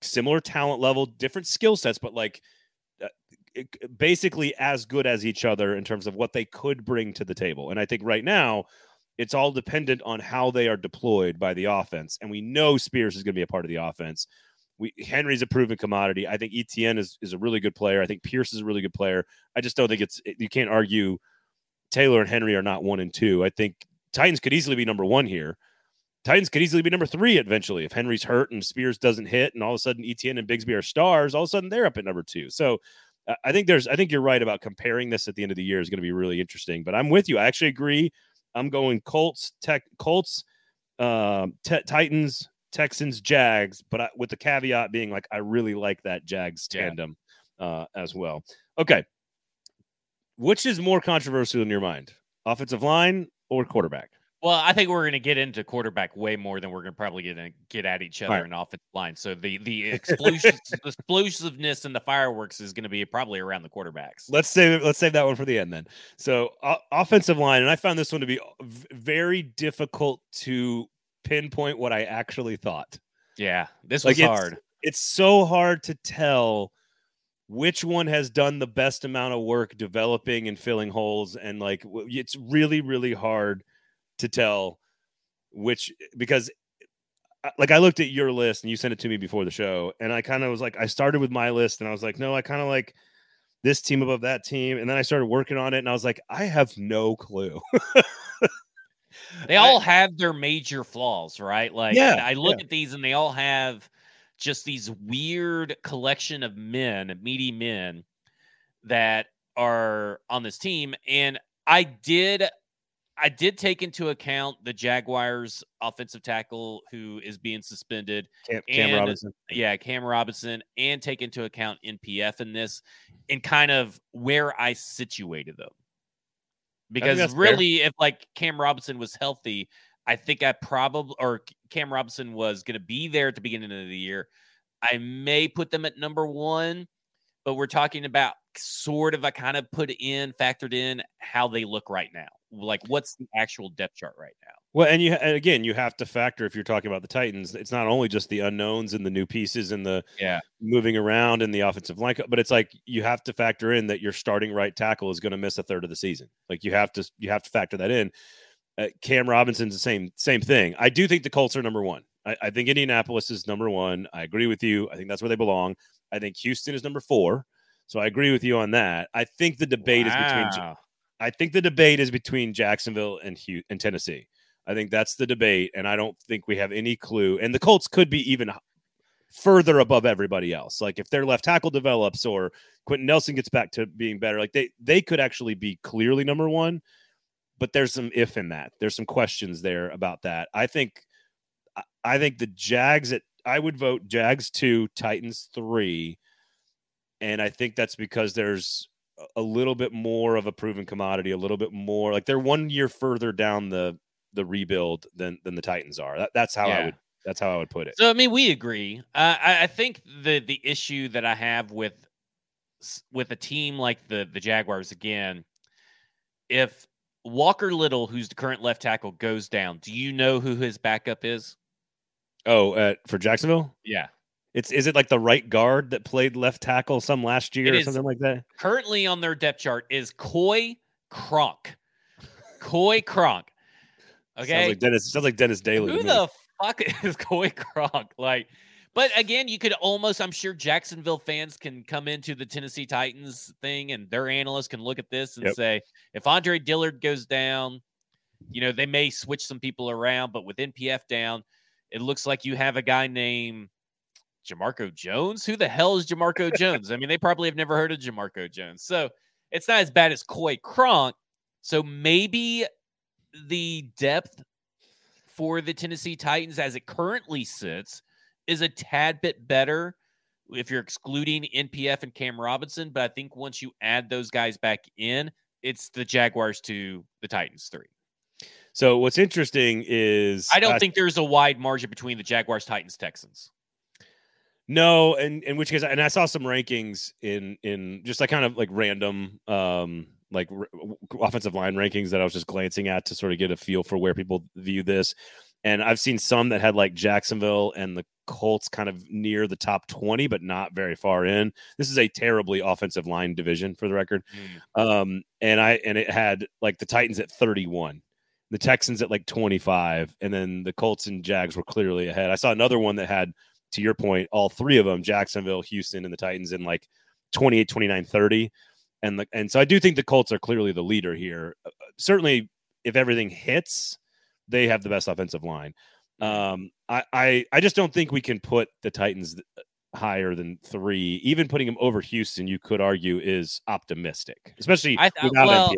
similar talent level, different skill sets, but like uh, basically as good as each other in terms of what they could bring to the table. And I think right now it's all dependent on how they are deployed by the offense. And we know Spears is going to be a part of the offense. We Henry's a proven commodity. I think Etienne is, is a really good player. I think Pierce is a really good player. I just don't think it's you can't argue Taylor and Henry are not one and two. I think Titans could easily be number one here. Titans could easily be number three eventually if Henry's hurt and Spears doesn't hit, and all of a sudden Etienne and Bigsby are stars. All of a sudden they're up at number two. So I think there's I think you're right about comparing this at the end of the year is going to be really interesting. But I'm with you. I actually agree. I'm going Colts, Tech, Colts, uh, t- Titans, Texans, Jags, but I, with the caveat being like I really like that Jags tandem yeah. uh, as well. Okay, which is more controversial in your mind, offensive line or quarterback? Well, I think we're going to get into quarterback way more than we're going to probably get in, get at each other right. in offensive line. So the the *laughs* explosiveness and the fireworks is going to be probably around the quarterbacks. Let's save let's save that one for the end then. So uh, offensive line, and I found this one to be very difficult to pinpoint what I actually thought. Yeah, this was like hard. It's, it's so hard to tell which one has done the best amount of work developing and filling holes, and like it's really really hard to tell which because uh, like I looked at your list and you sent it to me before the show, and I kind of was like, I started with my list and I was like, no, I kind of like this team above that team, and then I started working on it and I was like, I have no clue. *laughs* they all I, have their major flaws, right? Like, yeah, I look yeah. at these and they all have just these weird collection of men, meaty men that are on this team, and I did I did take into account the Jaguars offensive tackle who is being suspended. Cam, Cam and, Robinson. Yeah, Cam Robinson, and take into account NPF in this and kind of where I situated them. Because really, fair. if like Cam Robinson was healthy, I think I probably or Cam Robinson was going to be there at the beginning of the year. I may put them at number one, but we're talking about sort of I kind of put in, factored in how they look right now like what's the actual depth chart right now? Well, and you and again, you have to factor if you're talking about the Titans. It's not only just the unknowns and the new pieces and the yeah moving around in the offensive line, but it's like you have to factor in that your starting right tackle is going to miss a third of the season. Like you have to you have to factor that in. Uh, Cam Robinson's the same same thing. I do think the Colts are number one. I, I think Indianapolis is number one. I agree with you. I think that's where they belong. I think Houston is number four. So I agree with you on that. I think the debate wow. is between I think the debate is between Jacksonville and Hugh, and Tennessee. I think that's the debate, and I don't think we have any clue. And the Colts could be even further above everybody else. Like if their left tackle develops or Quenton Nelson gets back to being better, like they they could actually be clearly number one. But there's some if in that. There's some questions there about that. I think I think the Jags at I would vote Jags two, Titans three, and I think that's because there's a little bit more of a proven commodity, a little bit more like they're one year further down the the rebuild than than the Titans are. That, that's how yeah. I would that's how I would put it. So I mean, we agree. Uh, I, I think the the issue that I have with with a team like the the Jaguars again, if Walker Little, who's the current left tackle, goes down, do you know who his backup is? Oh, uh, for Jacksonville? Yeah. It's is it like the right guard that played left tackle some last year or something like that? Currently on their depth chart is Coy Cronk. Coy Cronk. Okay. *laughs* Sounds like Dennis sounds like Dennis Daley. Who the fuck *laughs* is Coy Cronk? Like, but again, you could almost, I'm sure Jacksonville fans can come into the Tennessee Titans thing and their analysts can look at this and yep. say, if Andre Dillard goes down, you know, they may switch some people around, but with NPF down, it looks like you have a guy named Jamarco Jones? Who the hell is Jamarco *laughs* Jones? I mean, they probably have never heard of Jamarco Jones. So it's not as bad as Coy Cronk. So maybe the depth for the Tennessee Titans as it currently sits is a tad bit better if you're excluding NPF and Cam Robinson. But I think once you add those guys back in, it's the Jaguars to the Titans three. So what's interesting is I don't uh, think there's a wide margin between the Jaguars, Titans, Texans. No, and in which case, and I saw some rankings in in just like kind of like random, um, like r- offensive line rankings that I was just glancing at to sort of get a feel for where people view this. And I've seen some that had like Jacksonville and the Colts kind of near the top 20, but not very far in. This is a terribly offensive line division for the record. Mm. Um, and I and it had like the Titans at 31, the Texans at like 25, and then the Colts and Jags were clearly ahead. I saw another one that had, to your point, all three of them, Jacksonville, Houston, and the Titans in like 28, 29, 30. And the, and so I do think the Colts are clearly the leader here. Uh, certainly, if everything hits, they have the best offensive line. Um, I, I, I just don't think we can put the Titans uh, higher than three. Even putting them over Houston, you could argue is optimistic, especially I, without well,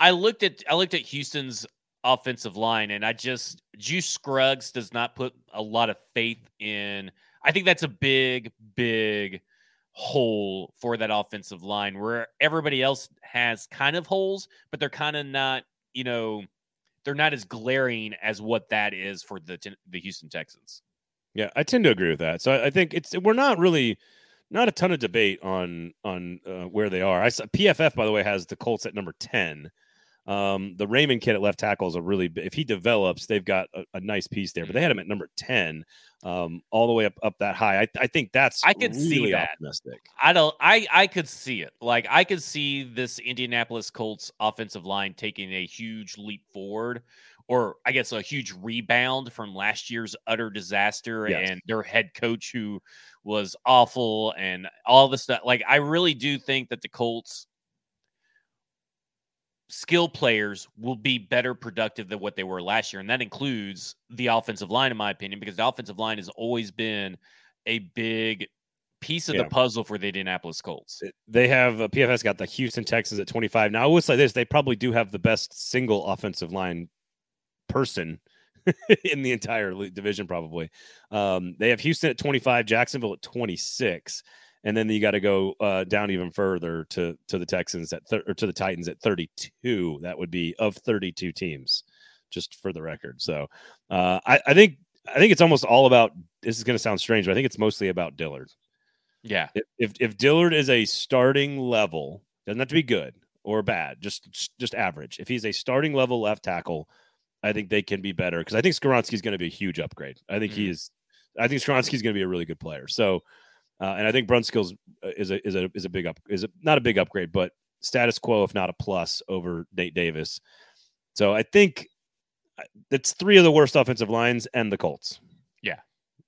I looked at I looked at Houston's offensive line, and I just Juice Scruggs does not put a lot of faith in. I think that's a big, big hole for that offensive line where everybody else has kind of holes, but they're kind of not, you know, they're not as glaring as what that is for the the Houston Texans. Yeah, I tend to agree with that. So I, think it's we're not really not a ton of debate on on uh, where they are. I saw PFF by the way has the Colts at number ten. Um, the Raimann kid at left tackle is a really if he develops, they've got a, a nice piece there. But they had him at number ten, um, all the way up up that high. I, I think that's I could really see that. Optimistic. I don't. I I could see it. Like I could see this Indianapolis Colts offensive line taking a huge leap forward, or I guess a huge rebound from last year's utter disaster yes. and their head coach who was awful and all this stuff. Like I really do think that the Colts skill players will be better productive than what they were last year. And that includes the offensive line, in my opinion, because the offensive line has always been a big piece of yeah. the puzzle for the Indianapolis Colts. They have uh, PFS got the Houston Texans at 25. Now, I will say this they probably do have the best single offensive line person *laughs* in the entire division, probably. Um, they have Houston at 25, Jacksonville at 26 and then you got to go uh, down even further to to the Texans at thir- or to the Titans at 32. That would be of 32 teams, just for the record. So uh, I, I think I think it's almost all about. This is going to sound strange, but I think it's mostly about Dillard. Yeah. If, if Dillard is a starting level, doesn't have to be good or bad, just just average. If he's a starting level left tackle, I think they can be better because I think Skoronski is going to be a huge upgrade. I think mm. he is. I think Skoronski is going to be a really good player. So uh, and I think Brunskill's uh, is a is a is a big up is a, not a big upgrade, but status quo if not a plus over Nate Davis. So I think it's uh, three of the worst offensive lines and the Colts. Yeah,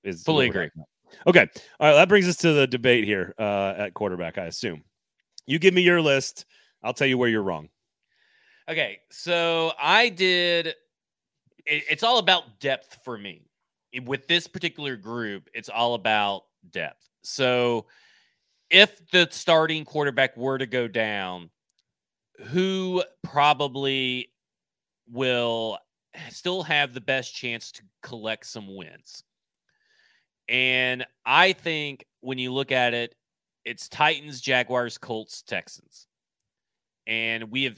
is fully agree. Okay, all right. That brings us to the debate here uh, at quarterback. I assume you give me your list. I'll tell you where you're wrong. Okay, so I did. It, it's all about depth for me. With this particular group, it's all about depth. So if the starting quarterback were to go down, who probably will still have the best chance to collect some wins? And I think when you look at it, it's Titans, Jaguars, Colts, Texans. And we have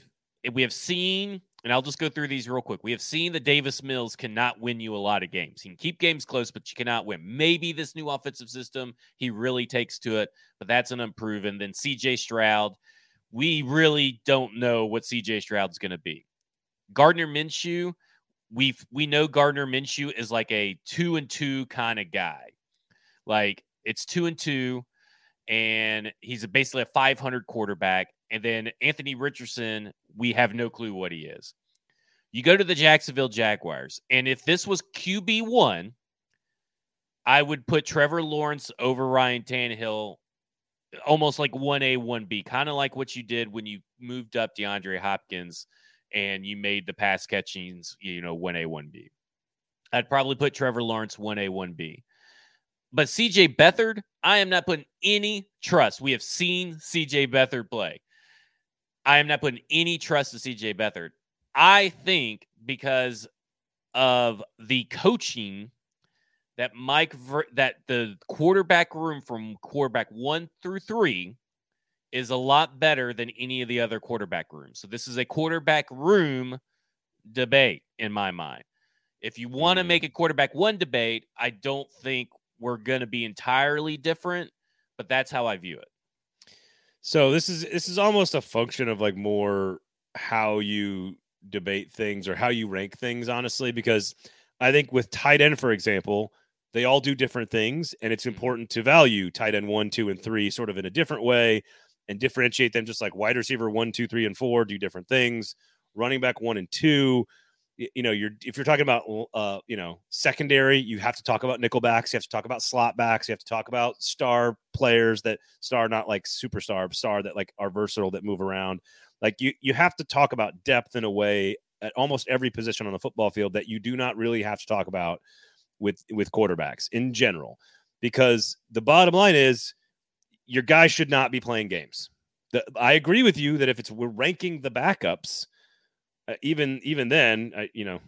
we have seen and I'll just go through these real quick. We have seen that Davis Mills cannot win you a lot of games. He can keep games close, but you cannot win. Maybe this new offensive system, he really takes to it, but that's an unproven. Then CJ Stroud, we really don't know what CJ Stroud's going to be. Gardner Minshew, we we know Gardner Minshew is like a two and two kind of guy. Like it's two and two, and he's basically a 500 quarterback. And then Anthony Richardson, we have no clue what he is. You go to the Jacksonville Jaguars, and if this was QB1, I would put Trevor Lawrence over Ryan Tannehill almost like 1A, 1B, kind of like what you did when you moved up DeAndre Hopkins and you made the pass catchings, you know, 1A, 1B. I'd probably put Trevor Lawrence 1A, 1B. But CJ Beathard, I am not putting any trust. We have seen CJ Beathard play. I am not putting any trust in CJ Beathard. I think because of the coaching that Mike that the quarterback room from quarterback 1 through 3 is a lot better than any of the other quarterback rooms. So this is a quarterback room debate in my mind. If you want to mm. make a quarterback 1 debate, I don't think we're going to be entirely different, but that's how I view it. So this is this is almost a function of like more how you debate things or how you rank things honestly because I think with tight end, for example, they all do different things, and it's mm-hmm. important to value tight end one, two, and three sort of in a different way and differentiate them just like wide receiver one, two, three, and four do different things. Running back one and two, you know, you're if you're talking about uh, you know, secondary, you have to talk about nickelbacks, you have to talk about slot backs, you have to talk about star players that star not like superstar, star that like are versatile that move around. Like you you have to talk about depth in a way at almost every position on the football field that you do not really have to talk about with with quarterbacks in general because the bottom line is your guy should not be playing games. The, I agree with you that if it's we're ranking the backups, uh, even even then, uh, you know,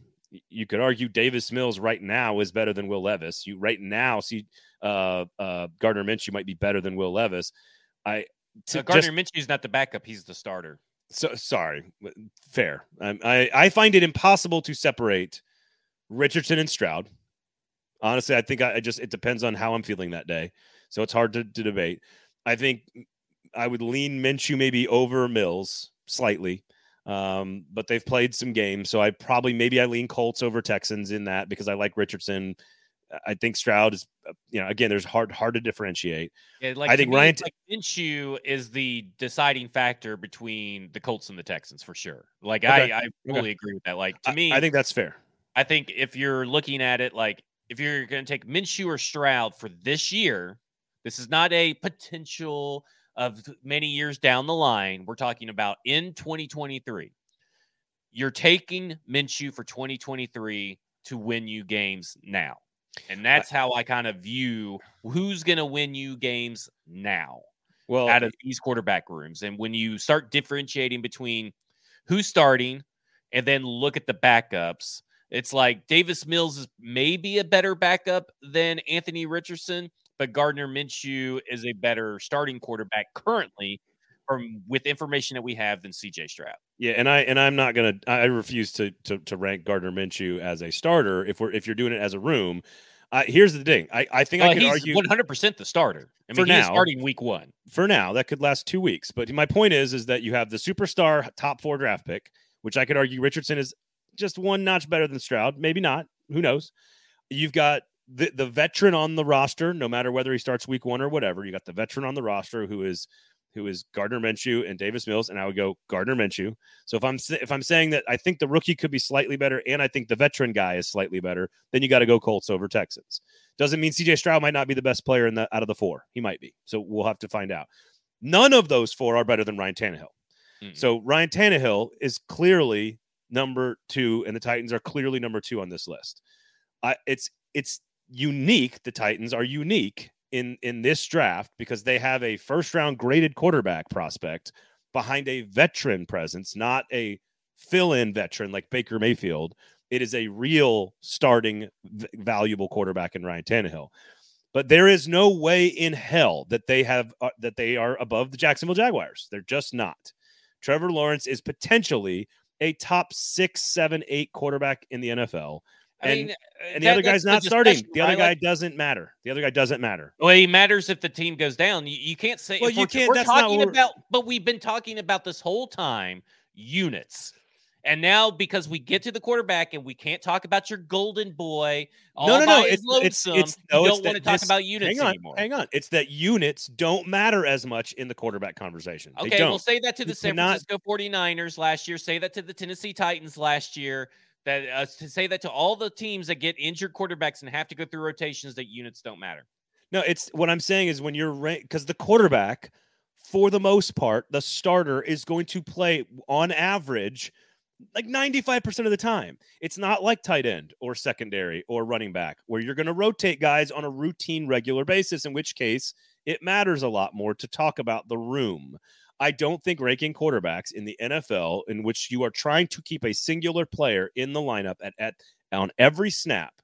you could argue Davis Mills right now is better than Will Levis. You right now see uh, uh, Gardner Minshew might be better than Will Levis. I to, Gardner Minshew is not the backup; he's the starter. So sorry, fair. Um, I I find it impossible to separate Richardson and Stroud. Honestly, I think I, I just it depends on how I'm feeling that day, so it's hard to, to debate. I think I would lean Minshew maybe over Mills slightly. Um, but they've played some games, so I probably maybe I lean Colts over Texans in that because I like Richardson. I think Stroud is, uh, you know, again, there's hard hard to differentiate. Yeah, like I think me, Ryan like Minshew is the deciding factor between the Colts and the Texans for sure. Like okay. I, I fully okay. agree with that. Like to I, me, I think that's fair. I think if you're looking at it like if you're going to take Minshew or Stroud for this year, this is not a potential of many years down the line. We're talking about in 2023. You're taking Minshew for 2023 to win you games now. And uh, that's how I kind of view who's going to win you games now. Well, out of these quarterback rooms. And when you start differentiating between who's starting and then look at the backups, it's like Davis Mills is maybe a better backup than Anthony Richardson, but Gardner Minshew is a better starting quarterback currently from with information that we have than CJ Stroud. Yeah, and I and I'm not gonna I refuse to to, to rank Gardner Minshew as a starter if we're if you're doing it as a room. Uh, here's the thing. I, I think uh, I could argue 100 percent the starter. I mean, for now, starting week one. For now, that could last two weeks. But my point is, is that you have the superstar top four draft pick, which I could argue Richardson is just one notch better than Stroud. Maybe not. Who knows? You've got the, the veteran on the roster, no matter whether he starts week one or whatever, you got the veteran on the roster who is who is Gardner Minshew and Davis Mills, and I would go Gardner Minshew. So if I'm if I'm saying that I think the rookie could be slightly better, and I think the veteran guy is slightly better, then you got to go Colts over Texans. Doesn't mean CJ Stroud might not be the best player in the out of the four. He might be. So we'll have to find out. None of those four are better than Ryan Tannehill. Mm-hmm. So Ryan Tannehill is clearly number two, and the Titans are clearly number two on this list. I, it's it's unique. The Titans are unique in in this draft because they have a first round graded quarterback prospect behind a veteran presence, not a fill in veteran like Baker Mayfield. It is a real starting v- valuable quarterback in Ryan Tannehill. But there is no way in hell that they have uh, that they are above the Jacksonville Jaguars. They're just not. Trevor Lawrence is potentially a top six, seven, eight quarterback in the NFL. I and, mean, and the that, other guy's not starting. The other guy like, doesn't matter. The other guy doesn't matter. Well, he matters if the team goes down. You, you can't say. Well, you can't. We're talking about, but we've been talking about this whole time units. And now, because we get to the quarterback and we can't talk about your golden boy, no, no, no, it's, lonesome, it's, it's no, you don't want to talk this, about units hang on, anymore. Hang on, it's that units don't matter as much in the quarterback conversation. Okay, we'll say that to the you San cannot... Francisco 49ers last year. Say that to the Tennessee Titans last year. That uh, to say that to all the teams that get injured quarterbacks and have to go through rotations, that units don't matter. No, it's what I'm saying is when you're because the quarterback, for the most part, the starter is going to play on average like 95% of the time. It's not like tight end or secondary or running back where you're going to rotate guys on a routine, regular basis, in which case it matters a lot more to talk about the room. I don't think ranking quarterbacks in the NFL, in which you are trying to keep a singular player in the lineup at, at on every snap,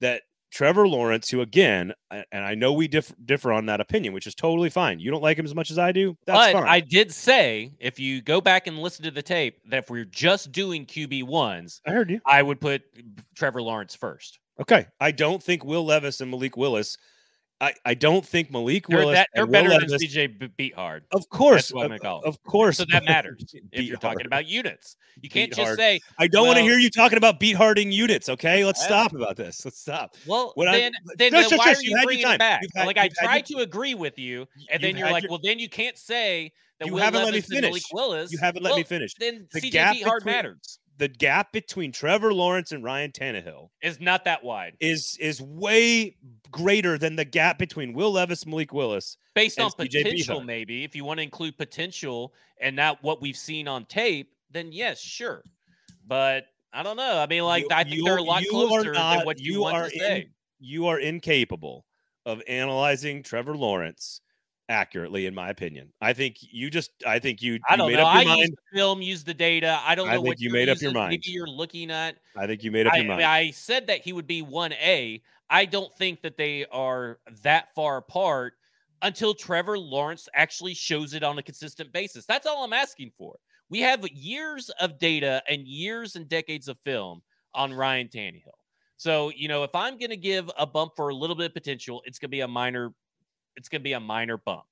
that Trevor Lawrence, who again, and I know we differ, differ on that opinion, which is totally fine. You don't like him as much as I do. That's but fine. I did say if you go back and listen to the tape that if we're just doing QB ones, I heard you. I would put Trevor Lawrence first. Okay, I don't think Will Levis and Malik Willis I, I don't think Malik They're, Willis. that, they're better Will than Levis- CJ Beathard. Of course, That's what I'm of, of course. So that matters *laughs* if you're hard. talking about units. You can't Beat just hard. say, I don't want to hear you talking about beat harding units. Okay, let's stop about this. Let's stop. well, I- then, but- then, Shush, then shush, why are you you bringing it back? Had- like I try to agree with you, and then you're like, your- well, then you can't say that You Will haven't let me Levis and Malik finish. Willis. You haven't let well, me finish. Then The CJ Beathard matters. The gap between Trevor Lawrence and Ryan Tannehill Is not that wide is is way greater than the gap between Will Levis, Malik Willis. based on potential. Maybe if you want to include potential and not what we've seen on tape, then yes, sure. But I don't know. I mean, like You- I think you- they're a lot you are closer not- than what you, you want are to in- say. You are incapable of analyzing Trevor Lawrence accurately, in my opinion. I think you just. I think you. I don't made know. up I your mind. use the film, use the data. I don't I know what you made up your mind. Maybe you're looking at. I think you made up I, your mind. I said that he would be one A. I don't think that they are that far apart until Trevor Lawrence actually shows it on a consistent basis. That's all I'm asking for. We have years of data and years and decades of film on Ryan Tannehill. So, you know, if I'm going to give a bump for a little bit of potential, it's going to be a minor it's going to be a minor bump.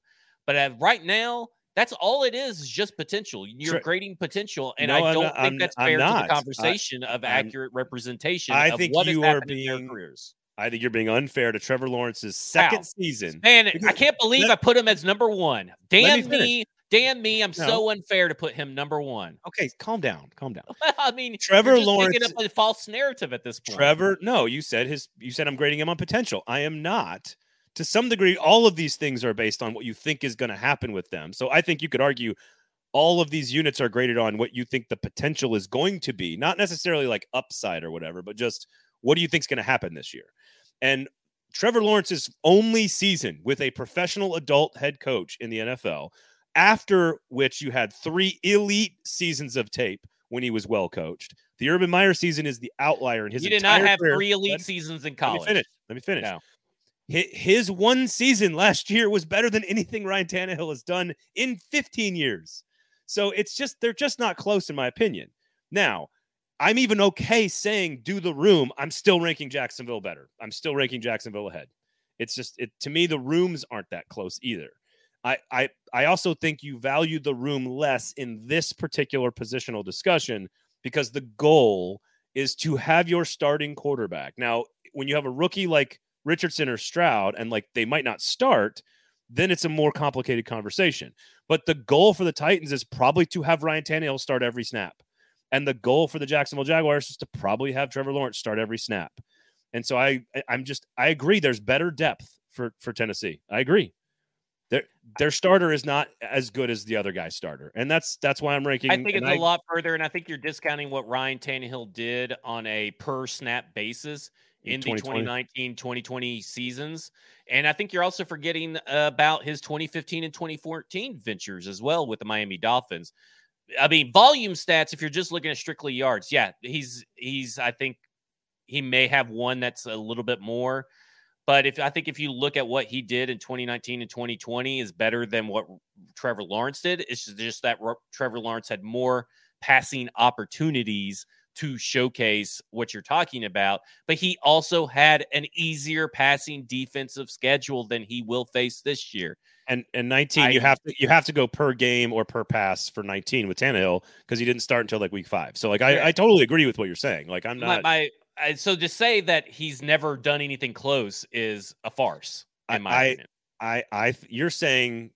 But uh, right now, that's all it is is just potential. You're Tre- grading potential, and No, I don't not- think I'm- that's fair to the I- conversation of I'm- accurate representation I of think you are happened in their being- careers. I think you're being unfair to Trevor Lawrence's second season. Man, I can't believe let- I put him as number one. Damn finish. me, damn me. I'm No. so unfair to put him number one. Okay, calm down, calm down. *laughs* I mean, Trevor Lawrence- making up a false narrative at this point. Trevor, no, you said his. You said I'm grading him on potential. I am not. To some degree, all of these things are based on what you think is going to happen with them. So I think you could argue all of these units are graded on what you think the potential is going to be, not necessarily like upside or whatever, but just what do you think is going to happen this year? And Trevor Lawrence's only season with a professional adult head coach in the NFL, after which you had three elite seasons of tape when he was well coached. The Urban Meyer season is the outlier in his you did not have career. three elite Let- seasons in college. Let me finish. Let me finish. No. Hi- His one season last year was better than anything Ryan Tannehill has done in 15 years. So it's just they're just not close in my opinion. Now, I'm even okay saying do the room. I'm still ranking Jacksonville better. I'm still ranking Jacksonville ahead. It's just it to me the rooms aren't that close either. I I I also think you value the room less in this particular positional discussion because the goal is to have your starting quarterback. Now, when you have a rookie like Richardson or Stroud and like they might not start, then it's a more complicated conversation. But the goal for the Titans is probably to have Ryan Tannehill start every snap. And the goal for the Jacksonville Jaguars is to probably have Trevor Lawrence start every snap. And so I I- I'm just I agree there's better depth for for Tennessee. I agree. Their their starter is not as good as the other guy's starter. And that's that's why I'm ranking I think it's a lot further, and I think you're discounting what Ryan Tannehill did on a per snap basis in, the 2019 2020 seasons. And I think you're also forgetting about his 2015 and 2014 ventures as well with the Miami Dolphins. I mean, volume stats, if you're just looking at strictly yards, yeah, he's, he's, I think he may have one that's a little bit more. But if I think if you look at what he did in 2019 and 2020 is better than what Trevor Lawrence did. It's just that Trevor Lawrence had more passing opportunities to showcase what you're talking about, but he also had an easier passing defensive schedule than he will face this year. And and 19, you have to you have to go per game or per pass for 19 with Tannehill because he didn't start until like week five. So like I. I totally agree with what you're saying. Like I'm not my I, so to say that he's never done anything close is a farce, in my I- opinion. I I you're saying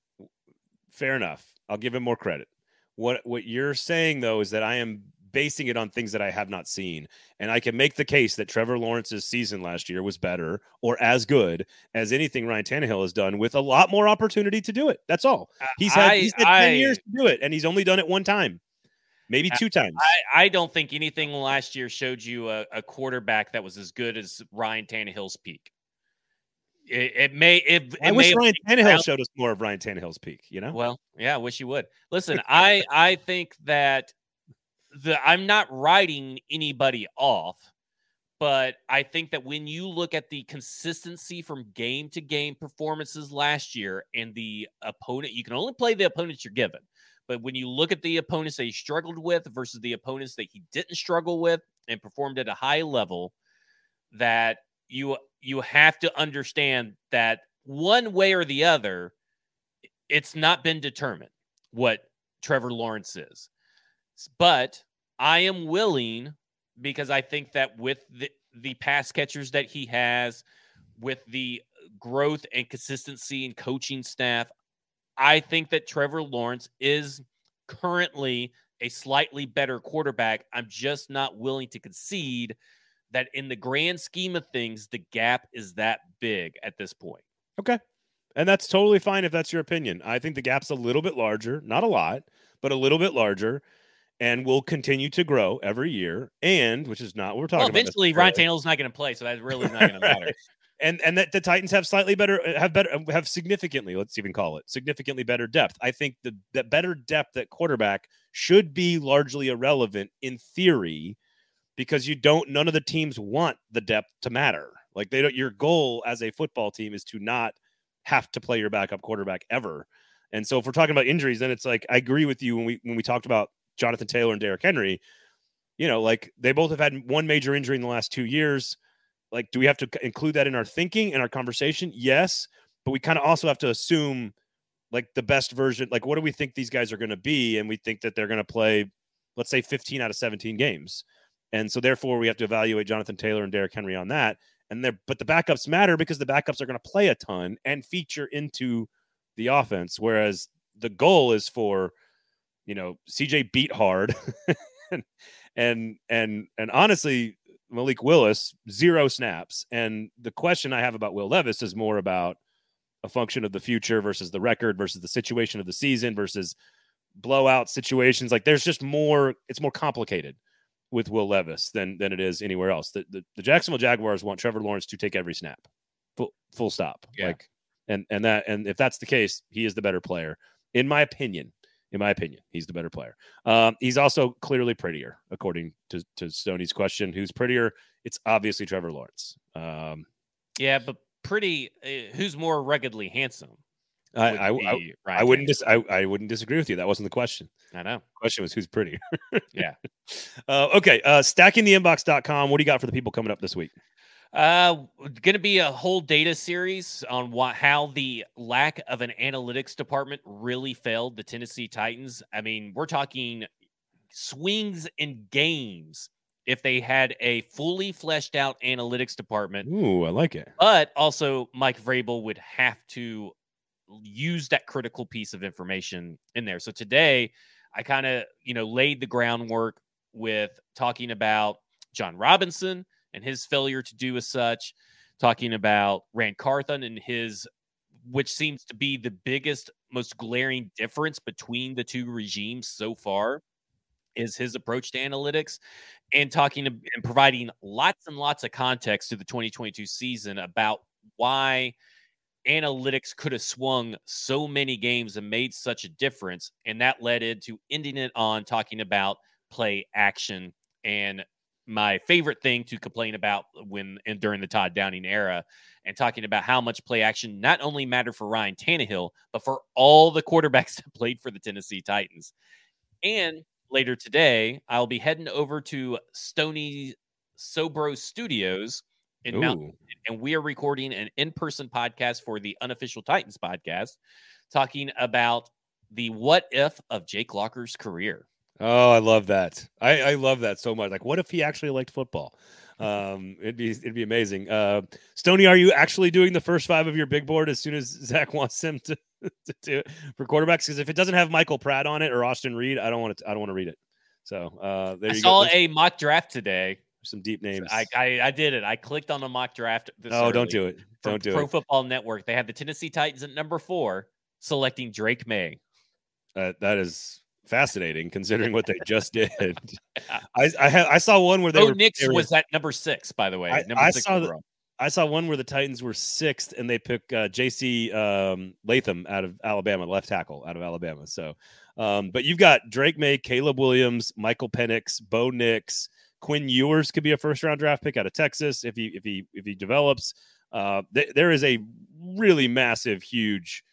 fair enough. I'll give him more credit. What what you're saying though is that I am basing it on things that I have not seen, and I can make the case that Trevor Lawrence's season last year was better or as good as anything Ryan Tannehill has done with a lot more opportunity to do it. That's all. Uh, he's had I- he's had I- ten years to do it, and he's only done it one time, maybe uh, two times. I, I don't think anything last year showed you a, a quarterback that was as good as Ryan Tannehill's peak. It, it may it, it I wish Ryan Tannehill showed us more of Ryan Tannehill's peak. You know, Well, yeah, I wish you would. Listen, *laughs* I I think that the I'm not writing anybody off, but I think that when you look at the consistency from game to game performances last year and the opponent, you can only play the opponents you're given. But when you look at the opponents that he struggled with versus the opponents that he didn't struggle with and performed at a high level, that you you have to understand that one way or the other, it's not been determined what Trevor Lawrence is. But I am willing because I think that with the, the pass catchers that he has, with the growth and consistency and coaching staff, I think that Trevor Lawrence is currently a slightly better quarterback. I'm just not willing to concede that in the grand scheme of things, the gap is that big at this point. Okay. And that's totally fine if that's your opinion. I think the gap's a little bit larger, not a lot, but a little bit larger, and will continue to grow every year. And which is not what we're talking well, about. Eventually, Ryan Tannehill's not going to play, so that's really not going *laughs* to matter. and and that the Titans have slightly better uh, have better uh, have significantly let's even call it significantly better depth. I think the that better depth at quarterback should be largely irrelevant in theory because you don't none of the teams want the depth to matter. Like they don't your goal as a football team is to not have to play your backup quarterback ever. And so if we're talking about injuries, then it's like I agree with you when we when we talked about Jonathan Taylor and Derrick Henry, you know, like they both have had one major injury in the last two years. Like, do we have to include that in our thinking in our conversation? Yes, but we kind of also have to assume like the best version. Like, what do we think these guys are going to be? And we think that they're going to play, let's say, 15 out of 17 games. And so therefore we have to evaluate Jonathan Taylor and Derrick Henry on that. And there, but the backups matter because the backups are going to play a ton and feature into the offense. Whereas the goal is for, you know, CJ Beathard *laughs* and and and and honestly, Malik Willis, zero snaps. And the question I have about Will Levis is more about a function of the future versus the record versus the situation of the season versus blowout situations. Like there's just more, it's more complicated with Will Levis than than it is anywhere else. The, the, the Jacksonville Jaguars want Trevor Lawrence to take every snap, full full stop. Yeah. Like, and and that and if that's the case, he is the better player, in my opinion. In my opinion, he's the better player. Um, he's also clearly prettier, according to to Stoney's question. Who's prettier? It's obviously Trevor Lawrence. Um, yeah, but pretty. Uh, who's more ruggedly handsome? I I, I, I, wouldn't dis- I, I wouldn't disagree with you. That wasn't the question. I know. The question was who's prettier. *laughs* yeah. Uh, okay. Uh, stackingtheinbox.com. What do you got for the people coming up this week? Uh, going to be a whole data series on what how the lack of an analytics department really failed the Tennessee Titans. I mean, we're talking swings in games if they had a fully fleshed out analytics department. Ooh, I like it. But also, Mike Vrabel would have to use that critical piece of information in there. So today, I kind of you know laid the groundwork with talking about Jon Robinson and his failure to do as such, talking about Ran Carthon and his, which seems to be the biggest, most glaring difference between the two regimes so far, is his approach to analytics, and talking and providing lots and lots of context to the 2022 season about why analytics could have swung so many games and made such a difference. And that led into ending it on talking about play action and my favorite thing to complain about when and during the Todd Downing era and talking about how much play action not only mattered for Ryan Tannehill, but for all the quarterbacks *laughs* that played for the Tennessee Titans. And later today, I'll be heading over to Stony Sobro Studios in Mountain, and we are recording an in-person podcast for the unofficial Titans podcast, talking about the what if of Jake Locker's career. Oh, I love that. I, I love that so much. Like, what if he actually liked football? Um, it'd be it'd be amazing. Uh, Stony, are you actually doing the first five of your big board as soon as *laughs* Zach wants him to, to do it for quarterbacks? Because if it doesn't have Michael Pratt on it or Austin Reed, I don't want to. I don't want to read it. So uh, there I you saw go. a mock draft today some deep names. I, I, I did it. I clicked on the mock draft. oh, don't do it. Don't do Pro it. Pro Football Network. They have the Tennessee Titans at number four, selecting Drake Maye. Uh, that is fascinating considering what they just did. *laughs* I I, ha- I saw one where they Bo were. Nix were, was at number six, by the way. I, I saw the, I saw one where the Titans were sixth and they pick uh, J.C. Um, Latham out of Alabama, left tackle out of Alabama. So, um, but you've got Drake Maye, Caleb Williams, Michael Penix, Bo Nix, Quinn Ewers could be a first round draft pick out of Texas if he if he if he develops. Uh, th- there is a really massive, huge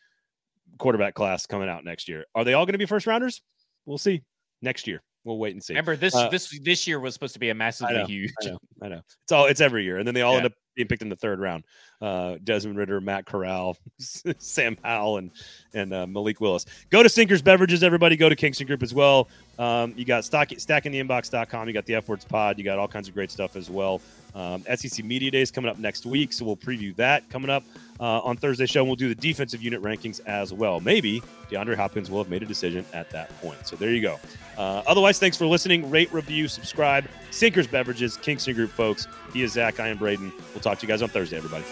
quarterback class coming out next year. Are they all going to be first rounders? We'll see next year. We'll wait and see. Remember this uh, this this year was supposed to be a massively I know, huge. I know, I know. It's all it's every year, and then they all yeah. end up being picked in the third round. Uh, Desmond Ridder, Matt Corral, *laughs* Sam Howell, and and uh, Malik Willis. Go to Sinkers Beverages, everybody. Go to Kingston Group as well. Um, you got stock, stackingtheinbox.com. You got the F Words Pod. You got all kinds of great stuff as well. Um, SEC Media Days coming up next week, so we'll preview that coming up uh, on Thursday show. And we'll do the defensive unit rankings as well. Maybe DeAndre Hopkins will have made a decision at that point. So there you go. Uh, otherwise, thanks for listening. Rate, review, subscribe. Sinkers Beverages, Kingston Group folks. He is Zach. I am Braden. We'll talk to you guys on Thursday, everybody.